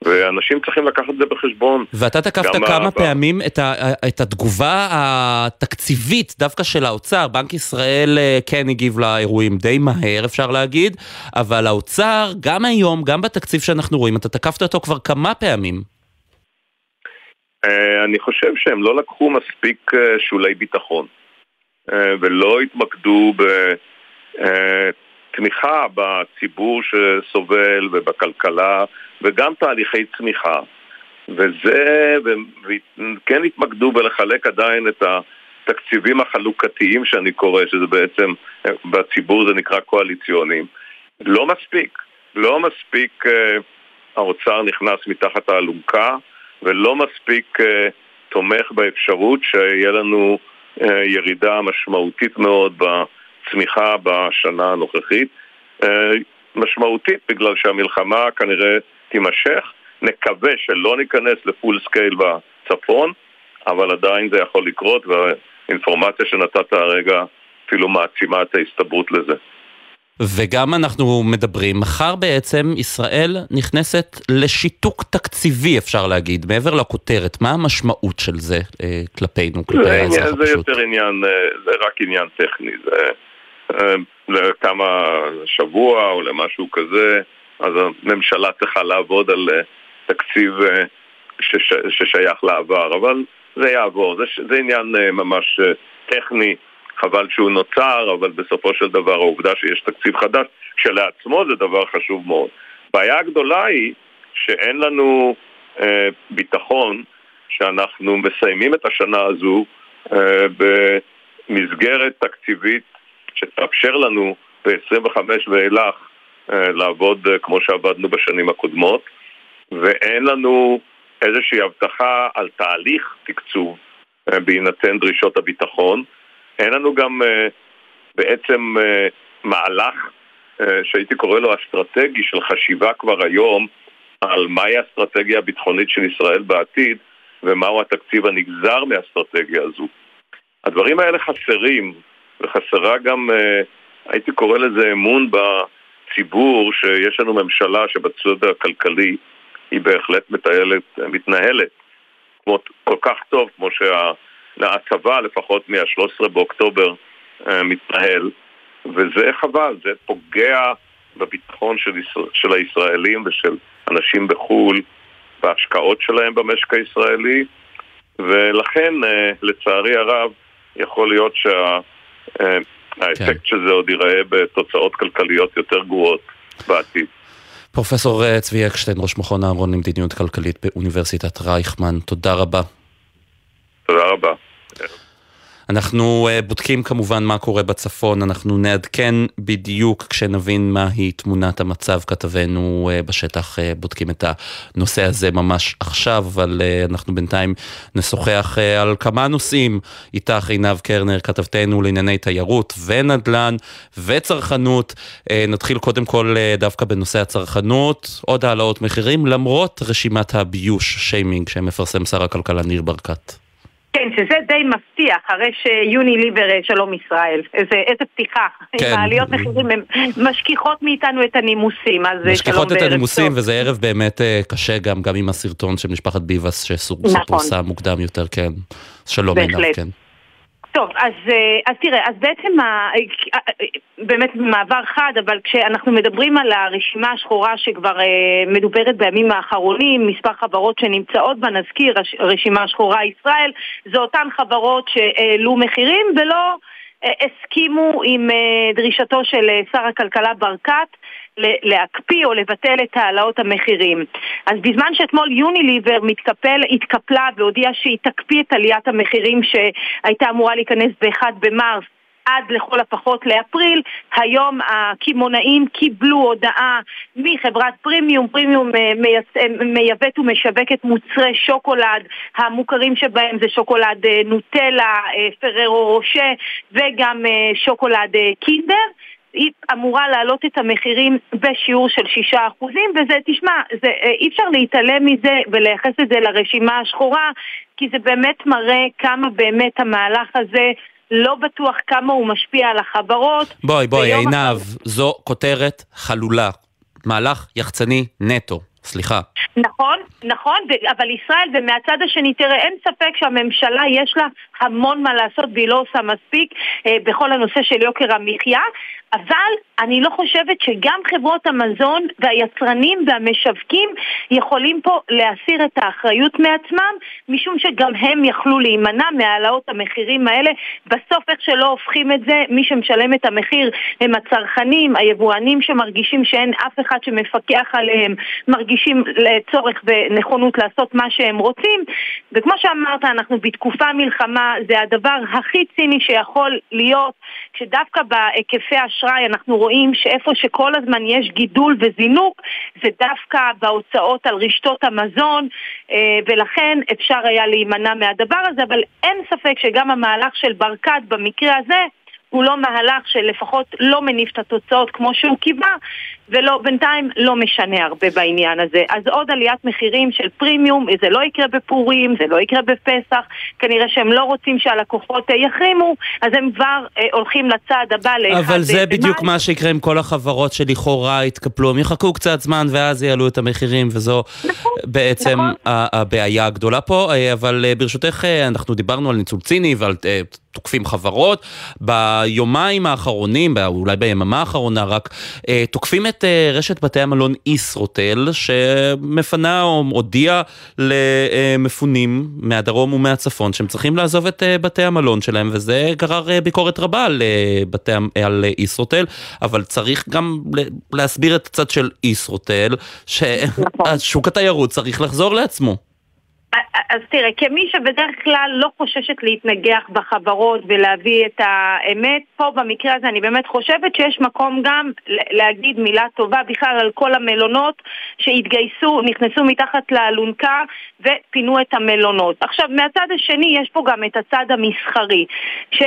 ואנשים צריכים לקחת את זה בחשבון. ואתה תקפת כמה ה... פעמים את, ה, את התגובה התקציבית דווקא של האוצר. בנק ישראל כן הגיב לאירועים די מהר, אפשר להגיד, אבל האוצר, גם היום, גם בתקציב שאנחנו רואים, אתה תקפת אותו כבר כמה פעמים. אני חושב שהם לא לקחו מספיק שולי ביטחון, ולא התמקדו בתמיכה בציבור שסובל ובכלכלה. וגם תהליכי צמיחה. וזה, וכן התמקדו בלחלק עדיין את התקציבים החלוקתיים שאני קורא, שזה בעצם, בציבור זה נקרא קואליציונים. לא מספיק. לא מספיק uh, האוצר נכנס מתחת האלונקה, ולא מספיק אה, תומך באפשרות שיהיה לנו אה, ירידה משמעותית מאוד בצמיחה בשנה הנוכחית. אה, משמעותית בגלל שהמלחמה כנראה תימשך. נקווה שלא ניכנס ל full scale בצפון, אבל עדיין זה יכול לקרות, והאינפורמציה שנתת הרגע אפילו מעצימה את ההסתברות לזה. וגם אנחנו מדברים, מחר בעצם ישראל נכנסת לשיתוק תקציבי אפשר להגיד, מעבר לכותרת, מה המשמעות של זה אה, כלפינו, כלפי האזרח הפשוט? זה יותר עניין, זה רק עניין טכני, זה אה, לכמה שבוע או למשהו כזה, אז הממשלה צריכה לעבוד על תקציב שש, ששייך לעבר, אבל זה יעבור, זה, זה עניין ממש טכני, חבל שהוא נוצר, אבל בסופו של דבר העובדה שיש תקציב חדש, כשלעצמו זה דבר חשוב מאוד. הבעיה הגדולה היא שאין לנו אה, ביטחון שאנחנו מסיימים את השנה הזו אה, במסגרת תקציבית שתאפשר לנו ב-25 ואילך לעבוד כמו שעבדנו בשנים הקודמות, ואין לנו איזושהי הבטחה על תהליך תקצוב בהינתן דרישות הביטחון. אין לנו גם בעצם מהלך שהייתי קורא לו אסטרטגי של חשיבה כבר היום על מהי האסטרטגיה הביטחונית של ישראל בעתיד ומהו התקציב הנגזר מהאסטרטגיה הזו. הדברים האלה חסרים, וחסרה גם, הייתי קורא לזה אמון ב... ציבור שיש לנו ממשלה שבצד הכלכלי היא בהחלט מטיילת, מתנהלת כמו, כל כך טוב כמו שהצבא לפחות מה-13 באוקטובר מתנהל. וזה חבל, זה פוגע בביטחון של, ישראל, של הישראלים ושל אנשים בחו"ל בהשקעות שלהם במשק הישראלי. ולכן, לצערי הרב, יכול להיות שהאפקט כן. של זה עוד ייראה בתוצאות כלכליות יותר גרועות בעתיד. פרופסור צבי אקשטיין, ראש מכון אהרון למדיניות כלכלית באוניברסיטת רייכמן, תודה רבה. תודה רבה. אנחנו uh, בודקים כמובן מה קורה בצפון, אנחנו נעדכן בדיוק כשנבין מהי תמונת המצב, כתבנו uh, בשטח uh, בודקים את הנושא הזה ממש עכשיו, אבל אנחנו בינתיים נשוחח על כמה נושאים איתך עינב קרנר, כתבתנו לענייני תיירות ונדל"ן וצרכנות. נתחיל קודם כל דווקא בנושא הצרכנות, עוד העלאות מחירים למרות רשימת הביוש, שיימינג, שמפרסם שר הכלכלה ניר ברקת. כן, שזה די מפתיע, אחרי שיוני ליבר אה, שלום ישראל. איזה, איזה פתיחה. כן. העליות מחירים הן משכיחות מאיתנו את הנימוסים, אז אה, משכיחות את הנימוסים, וזה ערב באמת אה, קשה גם, גם עם הסרטון של משפחת ביבס שפורסם נכון. מוקדם יותר, כן. שלום עינב, כן. טוב, אז, אה, אז תראה, אז בעצם ה, באמת מעבר חד, אבל כשאנחנו מדברים על הרשימה השחורה שכבר אה, מדוברת בימים האחרונים, מספר חברות שנמצאות בה, נזכיר, הרשימה השחורה ישראל, זה אותן חברות שהעלו מחירים ולא אה, הסכימו עם אה, דרישתו של אה, שר הכלכלה ברקת להקפיא או לבטל את העלאות המחירים. אז בזמן שאתמול יוניליבר מתקפל, התקפלה והודיעה שהיא תקפיא את עליית המחירים שהייתה אמורה להיכנס ב-1 במרס עד לכל הפחות לאפריל. היום הקמעונאים קיבלו הודעה מחברת פרימיום, פרימיום אה, אה, מייבאת ומשווקת מוצרי שוקולד, המוכרים שבהם זה שוקולד אה, נוטלה, פררו רושה וגם שוקולד קינדר. היא אמורה להעלות את המחירים בשיעור של שישה אחוזים, וזה, תשמע, זה, אי אפשר להתעלם מזה ולייחס את זה לרשימה השחורה, כי זה באמת מראה כמה באמת המהלך הזה לא בטוח כמה הוא משפיע על החברות. בואי, בואי, עינב, אחר... זו כותרת חלולה. מהלך יחצני נטו. סליחה. נכון, נכון, אבל ישראל, ומהצד השני, תראה, אין ספק שהממשלה יש לה המון מה לעשות והיא לא עושה מספיק אה, בכל הנושא של יוקר המחיה, אבל אני לא חושבת שגם חברות המזון והיצרנים והמשווקים יכולים פה להסיר את האחריות מעצמם, משום שגם הם יכלו להימנע מהעלאות המחירים האלה. בסוף איך שלא הופכים את זה, מי שמשלם את המחיר הם הצרכנים, היבואנים שמרגישים שאין אף אחד שמפקח עליהם, מרגישים לצורך ונכונות לעשות מה שהם רוצים. וכמו שאמרת, אנחנו בתקופה מלחמה, זה הדבר הכי ציני שיכול להיות, שדווקא בהיקפי האשראי אנחנו רואים שאיפה שכל הזמן יש גידול וזינוק זה דווקא בהוצאות על רשתות המזון אה, ולכן אפשר היה להימנע מהדבר הזה, אבל אין ספק שגם המהלך של ברקת במקרה הזה הוא לא מהלך שלפחות לא מניב את התוצאות כמו שהוא קיווה, ובינתיים לא משנה הרבה בעניין הזה. אז עוד עליית מחירים של פרימיום, זה לא יקרה בפורים, זה לא יקרה בפסח, כנראה שהם לא רוצים שהלקוחות יחרימו, אז הם כבר אה, הולכים לצעד הבא לאחד... אבל זה בדיוק מה שיקרה עם כל החברות שלכאורה יתקפלו, הם יחכו קצת זמן ואז יעלו את המחירים, וזו נכון, בעצם נכון. הבעיה הגדולה פה, אה, אבל אה, ברשותך, אה, אנחנו דיברנו על ניצול ציני ועל... תוקפים חברות. ביומיים האחרונים, אולי ביממה האחרונה רק, תוקפים את אה, רשת בתי המלון ישרוטל, שמפנה או הודיעה למפונים מהדרום ומהצפון שהם צריכים לעזוב את אה, בתי המלון שלהם, וזה גרר אה, ביקורת רבה על, בתי, על ישרוטל, אבל צריך גם להסביר את הצד של ישרוטל, ששוק התיירות צריך לחזור לעצמו. אז תראה, כמי שבדרך כלל לא חוששת להתנגח בחברות ולהביא את האמת, פה במקרה הזה אני באמת חושבת שיש מקום גם להגיד מילה טובה בכלל על כל המלונות שהתגייסו, נכנסו מתחת לאלונקה ופינו את המלונות. עכשיו, מהצד השני יש פה גם את הצד המסחרי. ש...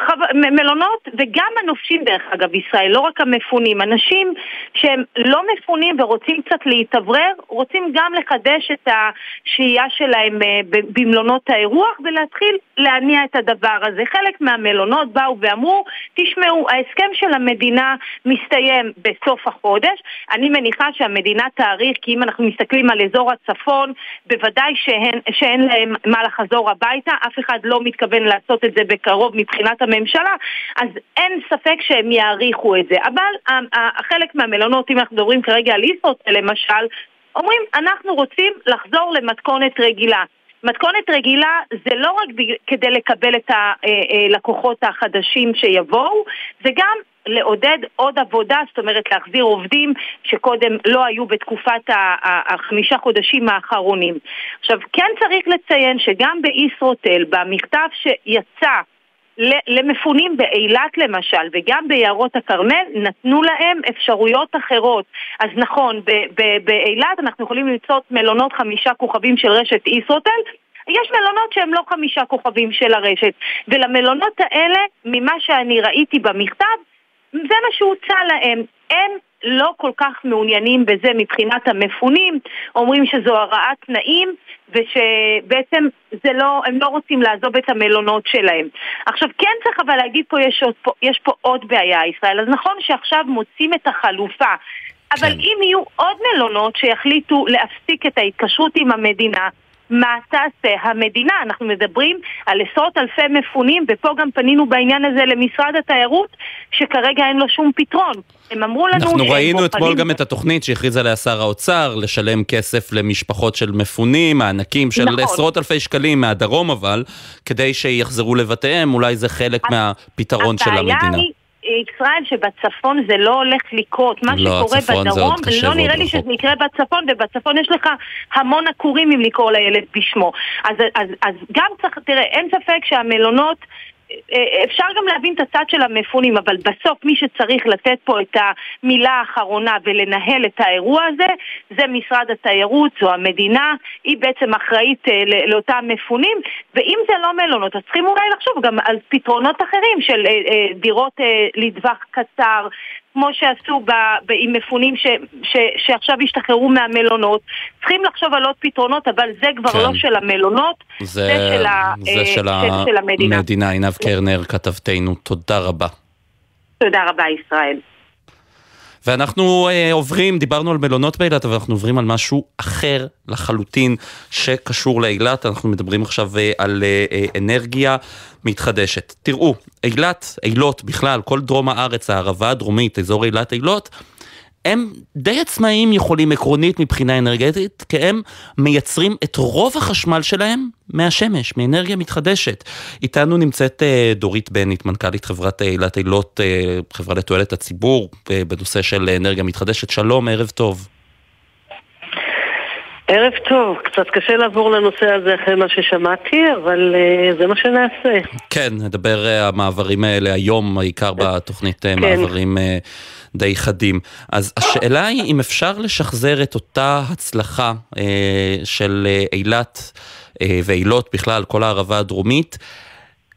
חו... מלונות וגם הנופשים דרך אגב ישראל, לא רק המפונים, אנשים שהם לא מפונים ורוצים קצת להתאוורר, רוצים גם לחדש את השהייה שלהם אה, במלונות האירוח ולהתחיל להניע את הדבר הזה. חלק מהמלונות באו ואמרו, תשמעו, ההסכם של המדינה מסתיים בסוף החודש, אני מניחה שהמדינה תאריך, כי אם אנחנו מסתכלים על אזור הצפון, בוודאי שאין, שאין להם מה לחזור הביתה, אף אחד לא מתכוון לעשות את זה בקרוב מבחינת הממשלה, אז אין ספק שהם יעריכו את זה. אבל חלק מהמלונות, אם אנחנו מדברים כרגע על ישרוטל למשל, אומרים, אנחנו רוצים לחזור למתכונת רגילה. מתכונת רגילה זה לא רק כדי לקבל את הלקוחות החדשים שיבואו, זה גם לעודד עוד עבודה, זאת אומרת להחזיר עובדים שקודם לא היו בתקופת החמישה חודשים האחרונים. עכשיו, כן צריך לציין שגם בישרוטל, במכתב שיצא למפונים באילת למשל, וגם ביערות הכרמל, נתנו להם אפשרויות אחרות. אז נכון, באילת אנחנו יכולים למצוא מלונות חמישה כוכבים של רשת ישרוטל, יש מלונות שהם לא חמישה כוכבים של הרשת, ולמלונות האלה, ממה שאני ראיתי במכתב, זה מה שהוצע להם. הם לא כל כך מעוניינים בזה מבחינת המפונים, אומרים שזו הרעת תנאים ושבעצם זה לא, הם לא רוצים לעזוב את המלונות שלהם. עכשיו כן צריך אבל להגיד פה, יש, פה, יש פה עוד בעיה ישראל, אז נכון שעכשיו מוצאים את החלופה אבל כן. אם יהיו עוד מלונות שיחליטו להפסיק את ההתקשרות עם המדינה מה תעשה המדינה? אנחנו מדברים על עשרות אלפי מפונים, ופה גם פנינו בעניין הזה למשרד התיירות, שכרגע אין לו שום פתרון. הם אמרו לנו... אנחנו ראינו אתמול גם את התוכנית שהכריז עליה שר האוצר, לשלם כסף למשפחות של מפונים, מענקים של נכון. עשרות אלפי שקלים מהדרום אבל, כדי שיחזרו לבתיהם, אולי זה חלק מהפתרון של המדינה. היא... ישראל שבצפון זה לא הולך לקרות. מה לא, שקורה בדרום, לא נראה לי שזה יקרה בצפון, ובצפון יש לך המון עקורים אם לקרוא לילד בשמו. אז, אז, אז גם צריך, תראה, אין ספק שהמלונות... אה, אפשר גם להבין את הצד של המפונים, אבל בסוף מי שצריך לתת פה את המילה האחרונה ולנהל את האירוע הזה, זה משרד התיירות, זו המדינה, היא בעצם אחראית אה, לאותם מפונים, ואם זה לא מלונות, אז צריכים אולי לחשוב גם על פתרונות אחרים של אה, דירות לטווח קצר, כמו שעשו ב, ב, עם מפונים ש, ש, שעכשיו השתחררו מהמלונות. צריכים לחשוב על עוד פתרונות, אבל זה כבר כן. לא של המלונות, זה, זה, של, ה, זה של, של, של המדינה. המדינה. עינב קרנר, כתבתנו, תודה רבה. תודה רבה, ישראל. ואנחנו אה, עוברים, דיברנו על מלונות באילת, אבל אנחנו עוברים על משהו אחר לחלוטין שקשור לאילת. אנחנו מדברים עכשיו אה, על אה, אה, אנרגיה מתחדשת. תראו, אילת, אילות בכלל, כל דרום הארץ, הערבה הדרומית, אזור אילת אילות, הם די עצמאיים יכולים עקרונית מבחינה אנרגטית, כי הם מייצרים את רוב החשמל שלהם מהשמש, מאנרגיה מתחדשת. איתנו נמצאת אה, דורית בנית, מנכ"לית חברת אילת אילות, אה, חברה לתועלת הציבור, אה, בנושא של אנרגיה מתחדשת. שלום, ערב טוב. ערב טוב, קצת קשה לעבור לנושא הזה אחרי מה ששמעתי, אבל uh, זה מה שנעשה. כן, נדבר uh, המעברים האלה היום, העיקר בתוכנית uh, כן. מעברים uh, די חדים. אז השאלה היא אם אפשר לשחזר את אותה הצלחה uh, של אילת uh, ואילות בכלל, כל הערבה הדרומית,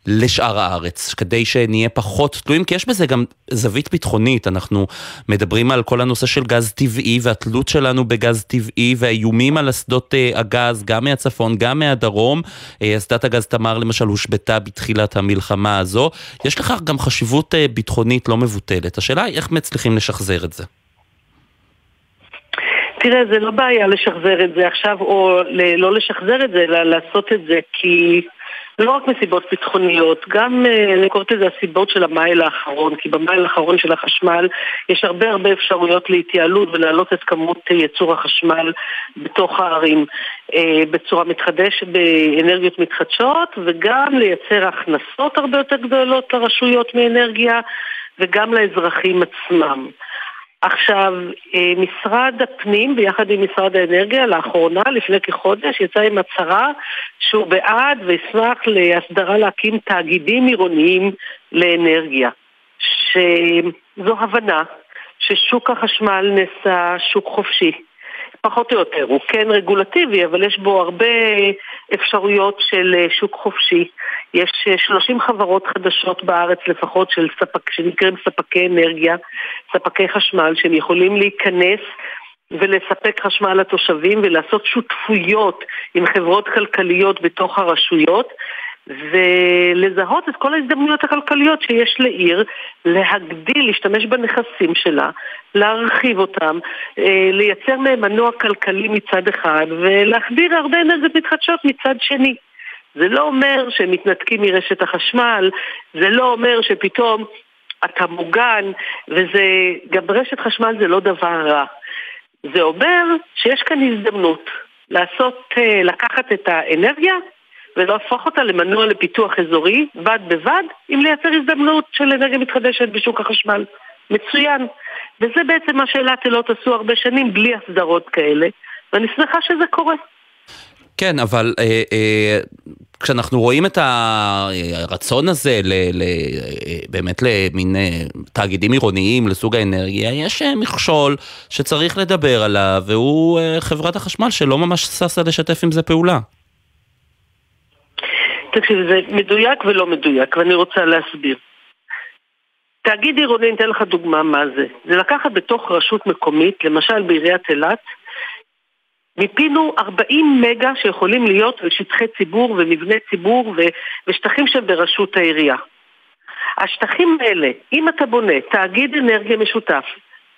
לשאר הארץ, כדי שנהיה פחות תלויים, כי יש בזה גם זווית ביטחונית, אנחנו מדברים על כל הנושא של גז טבעי והתלות שלנו בגז טבעי והאיומים על אסדות uh, הגז, גם מהצפון, גם מהדרום. Uh, אסדת הגז תמר למשל הושבתה בתחילת המלחמה הזו. יש לך גם חשיבות uh, ביטחונית לא מבוטלת. השאלה היא איך מצליחים לשחזר את זה. תראה, זה לא בעיה לשחזר את זה עכשיו, או לא לשחזר את זה, אלא לעשות את זה, כי לא רק מסיבות ביטחוניות, גם אה, אני קוראת לזה הסיבות של המייל האחרון, כי במייל האחרון של החשמל יש הרבה הרבה אפשרויות להתייעלות ולהעלות את כמות ייצור החשמל בתוך הערים אה, בצורה מתחדשת, באנרגיות מתחדשות, וגם לייצר הכנסות הרבה יותר גדולות לרשויות מאנרגיה וגם לאזרחים עצמם. עכשיו, אה, משרד הפנים ביחד עם משרד האנרגיה לאחרונה, לפני כחודש, יצא עם הצהרה שהוא בעד וישמח להסדרה להקים תאגידים עירוניים לאנרגיה. שזו הבנה ששוק החשמל נעשה שוק חופשי. פחות או יותר, הוא כן רגולטיבי, אבל יש בו הרבה אפשרויות של אה, שוק חופשי. יש 30 אה, חברות חדשות בארץ לפחות של ספק, שנקראים ספקי אנרגיה, ספקי חשמל, שהם יכולים להיכנס ולספק חשמל לתושבים ולעשות שותפויות עם חברות כלכליות בתוך הרשויות. ולזהות את כל ההזדמנויות הכלכליות שיש לעיר, להגדיל, להשתמש בנכסים שלה, להרחיב אותם, אה, לייצר מהם מנוע כלכלי מצד אחד ולהחדיר הרבה אנרגיות מתחדשות מצד שני. זה לא אומר שהם מתנתקים מרשת החשמל, זה לא אומר שפתאום אתה מוגן, וזה, גם רשת חשמל זה לא דבר רע. זה אומר שיש כאן הזדמנות. לעשות, אה, לקחת את האנרגיה ולהפוך אותה למנוע לפיתוח אזורי, בד בבד, עם לייצר הזדמנות של אנרגיה מתחדשת בשוק החשמל. מצוין. וזה בעצם מה שאילת אילות עשו הרבה שנים בלי הסדרות כאלה, ואני שמחה שזה קורה. כן, אבל אה, אה, כשאנחנו רואים את הרצון הזה ל, ל, באמת למין אה, תאגידים עירוניים לסוג האנרגיה, יש אה, מכשול שצריך לדבר עליו, והוא אה, חברת החשמל שלא ממש ששה לשתף עם זה פעולה. תקשיב, זה מדויק ולא מדויק, ואני רוצה להסביר. תאגיד עירוני, אני אתן לך דוגמה מה זה. זה לקחת בתוך רשות מקומית, למשל בעיריית אילת, מיפינו 40 מגה שיכולים להיות שטחי ציבור ומבני ציבור ושטחים שהם ברשות העירייה. השטחים האלה, אם אתה בונה תאגיד אנרגיה משותף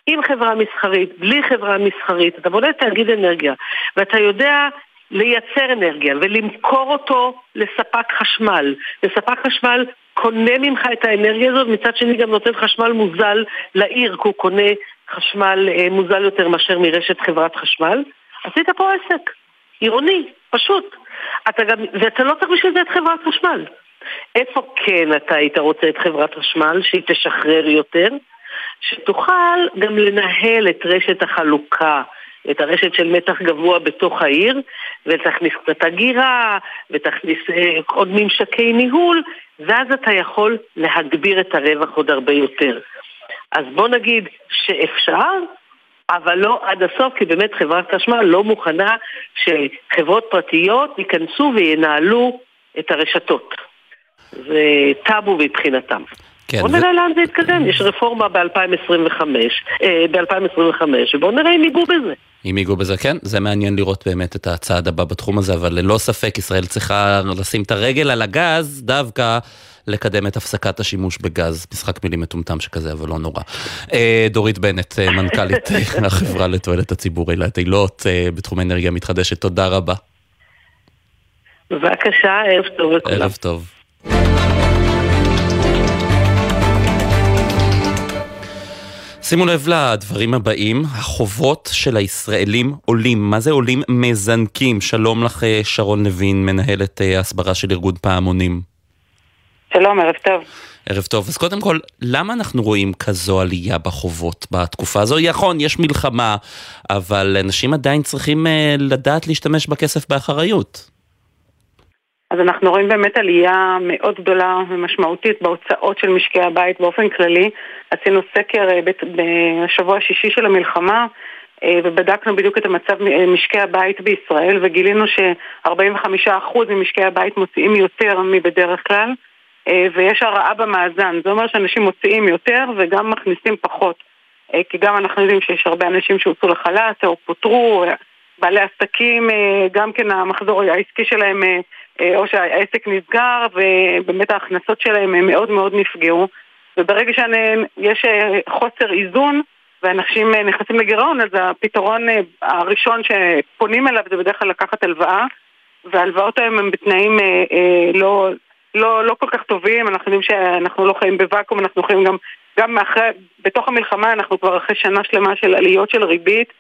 עם חברה מסחרית, בלי חברה מסחרית, אתה בונה תאגיד אנרגיה ואתה יודע לייצר אנרגיה ולמכור אותו לספק חשמל. וספק חשמל קונה ממך את האנרגיה הזאת, מצד שני גם נותן חשמל מוזל לעיר, כי הוא קונה חשמל אה, מוזל יותר מאשר מרשת חברת חשמל. עשית פה עסק, עירוני, פשוט. אתה גם, ואתה לא צריך בשביל זה את חברת חשמל. איפה כן אתה היית רוצה את חברת חשמל, שהיא תשחרר יותר? שתוכל גם לנהל את רשת החלוקה, את הרשת של מתח גבוה בתוך העיר, ותכניס קצת הגירה, ותכניס אה, עוד ממשקי ניהול, ואז אתה יכול להגביר את הרווח עוד הרבה יותר. אז בוא נגיד שאפשר, אבל לא עד הסוף, כי באמת חברת חשמל לא מוכנה שחברות פרטיות ייכנסו וינהלו את הרשתות. זה טאבו מבחינתם. כן, בוא נראה ו... לאן זה יתקדם, יש רפורמה ב-2025, אה, ב-2025, ובואו נראה אם ייגעו בזה. אם ייגעו בזה, כן, זה מעניין לראות באמת את הצעד הבא בתחום הזה, אבל ללא ספק ישראל צריכה לשים את הרגל על הגז דווקא לקדם את הפסקת השימוש בגז. משחק מילים מטומטם שכזה, אבל לא נורא. אה, דורית בנט, אה, מנכ"לית החברה לתועלת הציבור אילת אילות בתחום אנרגיה מתחדשת, תודה רבה. בבקשה, ערב טוב לכולם. ערב טוב. שימו לב לדברים הבאים, החובות של הישראלים עולים. מה זה עולים? מזנקים. שלום לך אה, שרון לוין, מנהלת אה, הסברה של ארגון פעמונים. שלום, ערב טוב. ערב טוב. אז קודם כל, למה אנחנו רואים כזו עלייה בחובות בתקופה הזו? נכון, יש מלחמה, אבל אנשים עדיין צריכים uh, לדעת להשתמש בכסף באחריות. אז אנחנו רואים באמת עלייה מאוד גדולה ומשמעותית בהוצאות של משקי הבית באופן כללי. עשינו סקר אה, בשבוע השישי של המלחמה אה, ובדקנו בדיוק את המצב אה, משקי הבית בישראל וגילינו ש-45% ממשקי הבית מוציאים יותר מבדרך כלל ויש הרעה במאזן, זה אומר שאנשים מוציאים יותר וגם מכניסים פחות כי גם אנחנו יודעים שיש הרבה אנשים שהוצאו לחל"ת או פוטרו, בעלי עסקים, גם כן המחזור העסקי שלהם או שהעסק נסגר ובאמת ההכנסות שלהם מאוד מאוד נפגעו. וברגע שיש אה, חוסר איזון ואנשים אה, נכנסים לגירעון אז הפתרון הראשון שפונים אליו זה בדרך כלל לקחת הלוואה וההלוואות היום הן בתנאים לא, לא, לא כל כך טובים, אנחנו יודעים שאנחנו לא חיים בוואקום, אנחנו חיים גם, גם מאחרי, בתוך המלחמה אנחנו כבר אחרי שנה שלמה של עליות של ריבית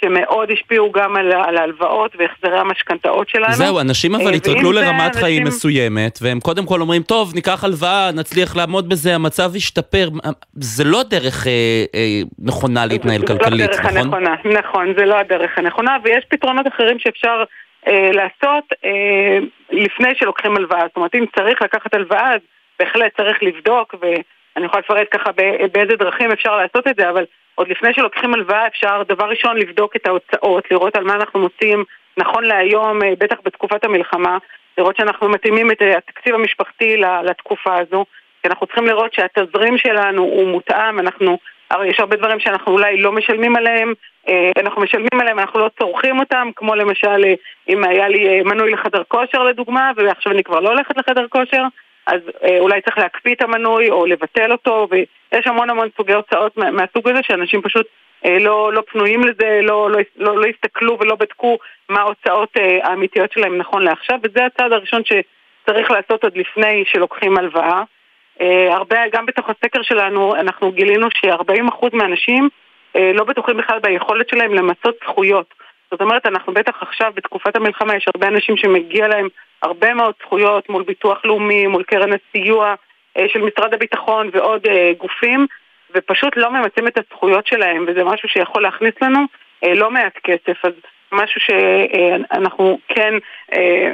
שמאוד השפיעו גם על, על ההלוואות והחזרי המשכנתאות שלנו. זהו, אנשים אבל אה, התרגלו לרמת אנשים... חיים מסוימת, והם קודם כל אומרים, טוב, ניקח הלוואה, נצליח לעמוד בזה, המצב ישתפר. זה לא הדרך אה, אה, נכונה להתנהל כלכלית, נכון? זה לא הדרך הנכונה, נכון, זה לא הדרך הנכונה, ויש פתרונות אחרים שאפשר אה, לעשות אה, לפני שלוקחים הלוואה. זאת אומרת, אם צריך לקחת הלוואה, אז בהחלט צריך לבדוק, ואני יכולה לפרט ככה באיזה דרכים אפשר לעשות את זה, אבל... עוד לפני שלוקחים הלוואה אפשר דבר ראשון לבדוק את ההוצאות, לראות על מה אנחנו מוצאים נכון להיום, אה, בטח בתקופת המלחמה, לראות שאנחנו מתאימים את אה, התקציב המשפחתי לתקופה הזו, כי אנחנו צריכים לראות שהתזרים שלנו הוא מותאם, אנחנו, הרי יש הרבה דברים שאנחנו אולי לא משלמים עליהם, אה, אנחנו משלמים עליהם, אנחנו לא צורכים אותם, כמו למשל אם היה לי מנוי לחדר כושר לדוגמה, ועכשיו אני כבר לא הולכת לחדר כושר, אז אה, אולי צריך להקפיא את המנוי או לבטל אותו, ויש המון המון סוגי הוצאות מה, מהסוג הזה שאנשים פשוט אה, לא, לא פנויים לזה, לא, לא, לא, לא הסתכלו ולא בדקו מה ההוצאות אה, האמיתיות שלהם נכון לעכשיו, וזה הצעד הראשון שצריך לעשות עוד לפני שלוקחים הלוואה. אה, הרבה, גם בתוך הסקר שלנו אנחנו גילינו ש-40% מהאנשים לא בטוחים בכלל ביכולת שלהם למצות זכויות. זאת אומרת, אנחנו בטח עכשיו, בתקופת המלחמה, יש הרבה אנשים שמגיע להם הרבה מאוד זכויות מול ביטוח לאומי, מול קרן הסיוע אה, של משרד הביטחון ועוד אה, גופים, ופשוט לא ממצים את הזכויות שלהם, וזה משהו שיכול להכניס לנו אה, לא מעט כסף. אז משהו שאנחנו כן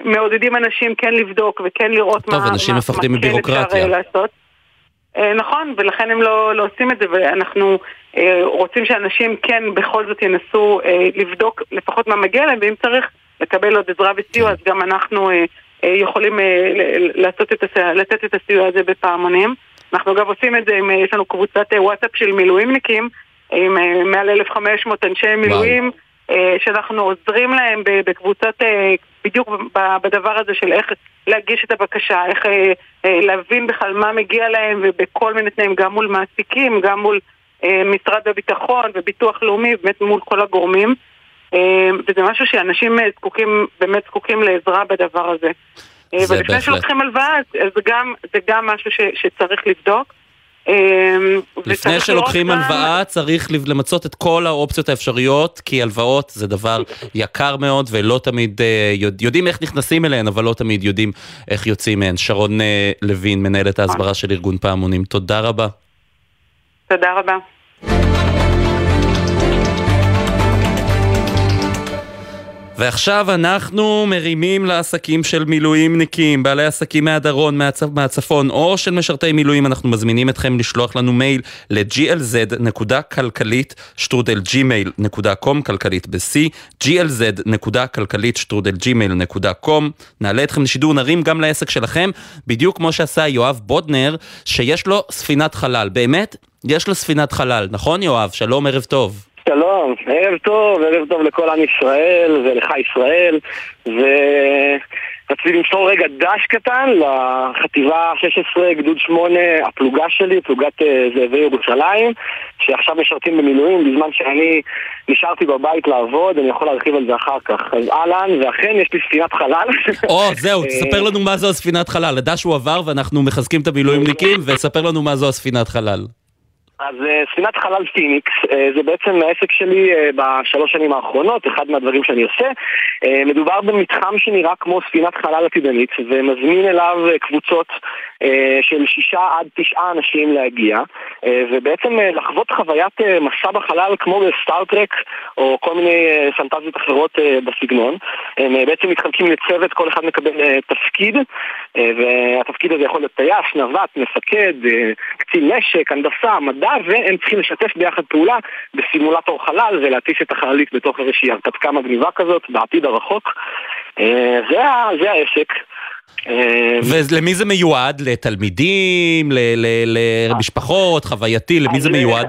מעודדים אנשים כן לבדוק וכן לראות טוב, מה, אנשים מה, מפחדים מה כן. אפשר לעשות. נכון, ולכן הם לא, לא עושים את זה, ואנחנו אה, רוצים שאנשים כן בכל זאת ינסו אה, לבדוק לפחות מה מגיע להם, ואם צריך לקבל עוד עזרה וסיוע, אז גם אנחנו אה, אה, יכולים אה, לעשות את הסיוע, לתת את הסיוע הזה בפעמונים. אנחנו אגב עושים את זה, עם, יש לנו קבוצת אה, וואטסאפ של מילואימניקים, עם אה, מעל 1,500 אנשי מילואים. וואו. שאנחנו עוזרים להם בקבוצות, בדיוק בדבר הזה של איך להגיש את הבקשה, איך להבין בכלל מה מגיע להם ובכל מיני תנאים, גם מול מעסיקים, גם מול משרד הביטחון וביטוח לאומי, באמת מול כל הגורמים. וזה משהו שאנשים זקוקים, באמת זקוקים לעזרה בדבר הזה. ולפני שלוקחים הלוואה, זה גם, זה גם משהו ש, שצריך לבדוק. לפני שלוקחים הלוואה צריך למצות את כל האופציות האפשריות, כי הלוואות זה דבר יקר מאוד ולא תמיד יודעים איך נכנסים אליהן, אבל לא תמיד יודעים איך יוצאים מהן. שרון לוין, מנהלת ההסברה של ארגון פעמונים, תודה רבה. תודה רבה. ועכשיו אנחנו מרימים לעסקים של מילואימניקים, בעלי עסקים מהדרון, מהצ... מהצפון או של משרתי מילואים, אנחנו מזמינים אתכם לשלוח לנו מייל ל-glz.כלכלית שטרודל gmail.com, כלכלית ב-c, glz.כלכלית שטרודל gmail.com, נעלה אתכם לשידור, נרים גם לעסק שלכם, בדיוק כמו שעשה יואב בודנר, שיש לו ספינת חלל. באמת, יש לו ספינת חלל, נכון יואב? שלום, ערב טוב. שלום, ערב טוב, ערב טוב לכל עם ישראל ולך ישראל ורציתי למסור רגע דש קטן לחטיבה 16, גדוד 8, הפלוגה שלי, פלוגת זאבי ירושלים שעכשיו משרתים במילואים בזמן שאני נשארתי בבית לעבוד, אני יכול להרחיב על זה אחר כך. אז אהלן, ואכן יש לי ספינת חלל. או, זהו, תספר לנו מה זו הספינת חלל, הדש הוא עבר ואנחנו מחזקים את המילואימניקים וספר לנו מה זו הספינת חלל אז ספינת חלל פיניקס זה בעצם העסק שלי בשלוש שנים האחרונות, אחד מהדברים שאני עושה. מדובר במתחם שנראה כמו ספינת חלל עתידנית ומזמין אליו קבוצות של שישה עד תשעה אנשים להגיע ובעצם לחוות חוויית מסע בחלל כמו בסטארטרק או כל מיני פנטזיות אחרות בסגנון. הם בעצם מתחלקים לצוות, כל אחד מקבל תפקיד והתפקיד הזה יכול להיות טייס, נווט, מפקד, קצין נשק, הנדסה, מדע והם צריכים לשתף ביחד פעולה בסימולטור חלל ולהטיס את החללית בתוך איזושהי הרפתקה מגניבה כזאת בעתיד הרחוק. זה, זה העסק. ולמי זה מיועד? לתלמידים? למשפחות? חווייתי? למי זה מיועד?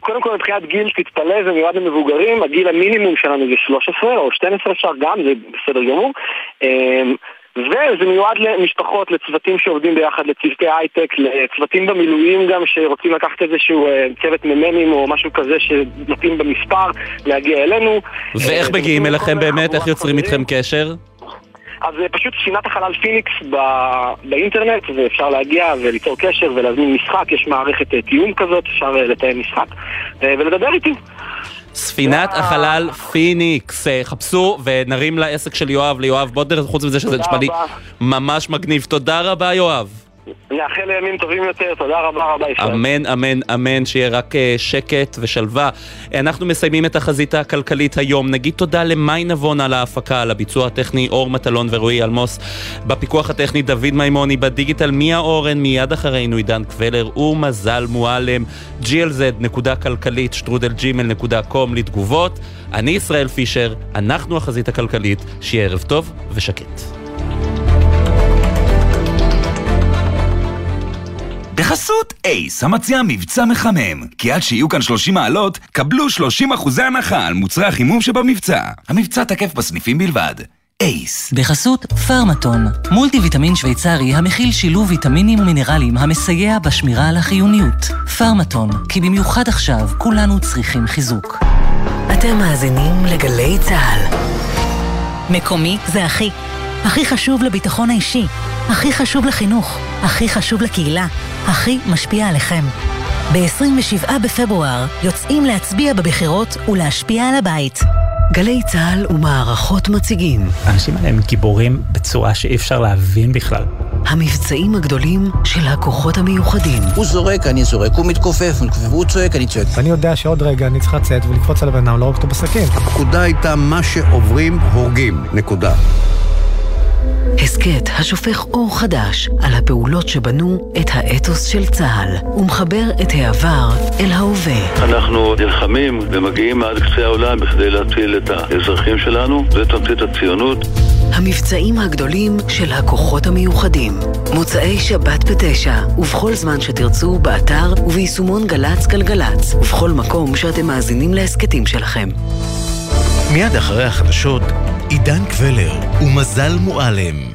קודם כל מבחינת גיל, תתפלא, זה מיועד למבוגרים, הגיל המינימום שלנו זה 13 או 12 אפשר גם, זה בסדר גמור. וזה מיועד למשפחות, לצוותים שעובדים ביחד, לצוותי הייטק, לצוותים במילואים גם שרוצים לקחת איזשהו צוות ממ"מים או משהו כזה שמתאים במספר, להגיע אלינו. ואיך מגיעים אליכם באמת? איך יוצרים איתכם קשר? אז פשוט ספינת החלל פיניקס באינטרנט, ואפשר להגיע וליצור קשר ולהזמין משחק, יש מערכת תיאום כזאת, אפשר לתאם משחק ולדבר איתי. ספינת החלל פיניקס, חפשו ונרים לעסק של יואב, ליואב בודנר, חוץ מזה שזה נשמע לי ממש מגניב. תודה רבה יואב. נאחל לימים טובים יותר, תודה רבה רבה ישראל. אמן, אמן, אמן, שיהיה רק שקט ושלווה. אנחנו מסיימים את החזית הכלכלית היום. נגיד תודה למי נבון על ההפקה, על הביצוע הטכני אור מטלון ורועי אלמוס. בפיקוח הטכני דוד מימוני, בדיגיטל מיה אורן, מיד אחרינו עידן קבלר ומזל מועלם. glz.כלכלית שטרודל gmail.com לתגובות. אני ישראל פישר, אנחנו החזית הכלכלית, שיהיה ערב טוב ושקט. בחסות אייס, המציע מבצע מחמם. כי עד שיהיו כאן 30 מעלות, קבלו 30 אחוזי הנחה על מוצרי החימום שבמבצע. המבצע תקף בסניפים בלבד. אייס. בחסות פרמטון, מולטי ויטמין שוויצרי המכיל שילוב ויטמינים ומינרלים המסייע בשמירה על החיוניות. פרמטון, כי במיוחד עכשיו כולנו צריכים חיזוק. אתם מאזינים לגלי צה"ל. מקומי זה הכי. הכי חשוב לביטחון האישי, הכי חשוב לחינוך, הכי חשוב לקהילה, הכי משפיע עליכם. ב-27 בפברואר יוצאים להצביע בבחירות ולהשפיע על הבית. גלי צה"ל ומערכות מציגים. האנשים האלה הם גיבורים בצורה שאי אפשר להבין בכלל. המבצעים הגדולים של הכוחות המיוחדים. הוא זורק, אני זורק, הוא מתכופף, הוא צועק, אני צועק. ואני יודע שעוד רגע אני צריך לצאת ולקפוץ על הבן אדם, להרוג אותו בסכין. הפקודה הייתה מה שעוברים, הורגים. נקודה. הסכת השופך אור חדש על הפעולות שבנו את האתוס של צה"ל ומחבר את העבר אל ההווה. אנחנו נלחמים ומגיעים עד קצה העולם בכדי להציל את האזרחים שלנו, זה תמצית הציונות. המבצעים הגדולים של הכוחות המיוחדים. מוצאי שבת בתשע, ובכל זמן שתרצו, באתר וביישומון גל"צ גלגלצ, ובכל מקום שאתם מאזינים להסכתים שלכם. מיד אחרי החדשות, עידן קבלר ומזל מועלם.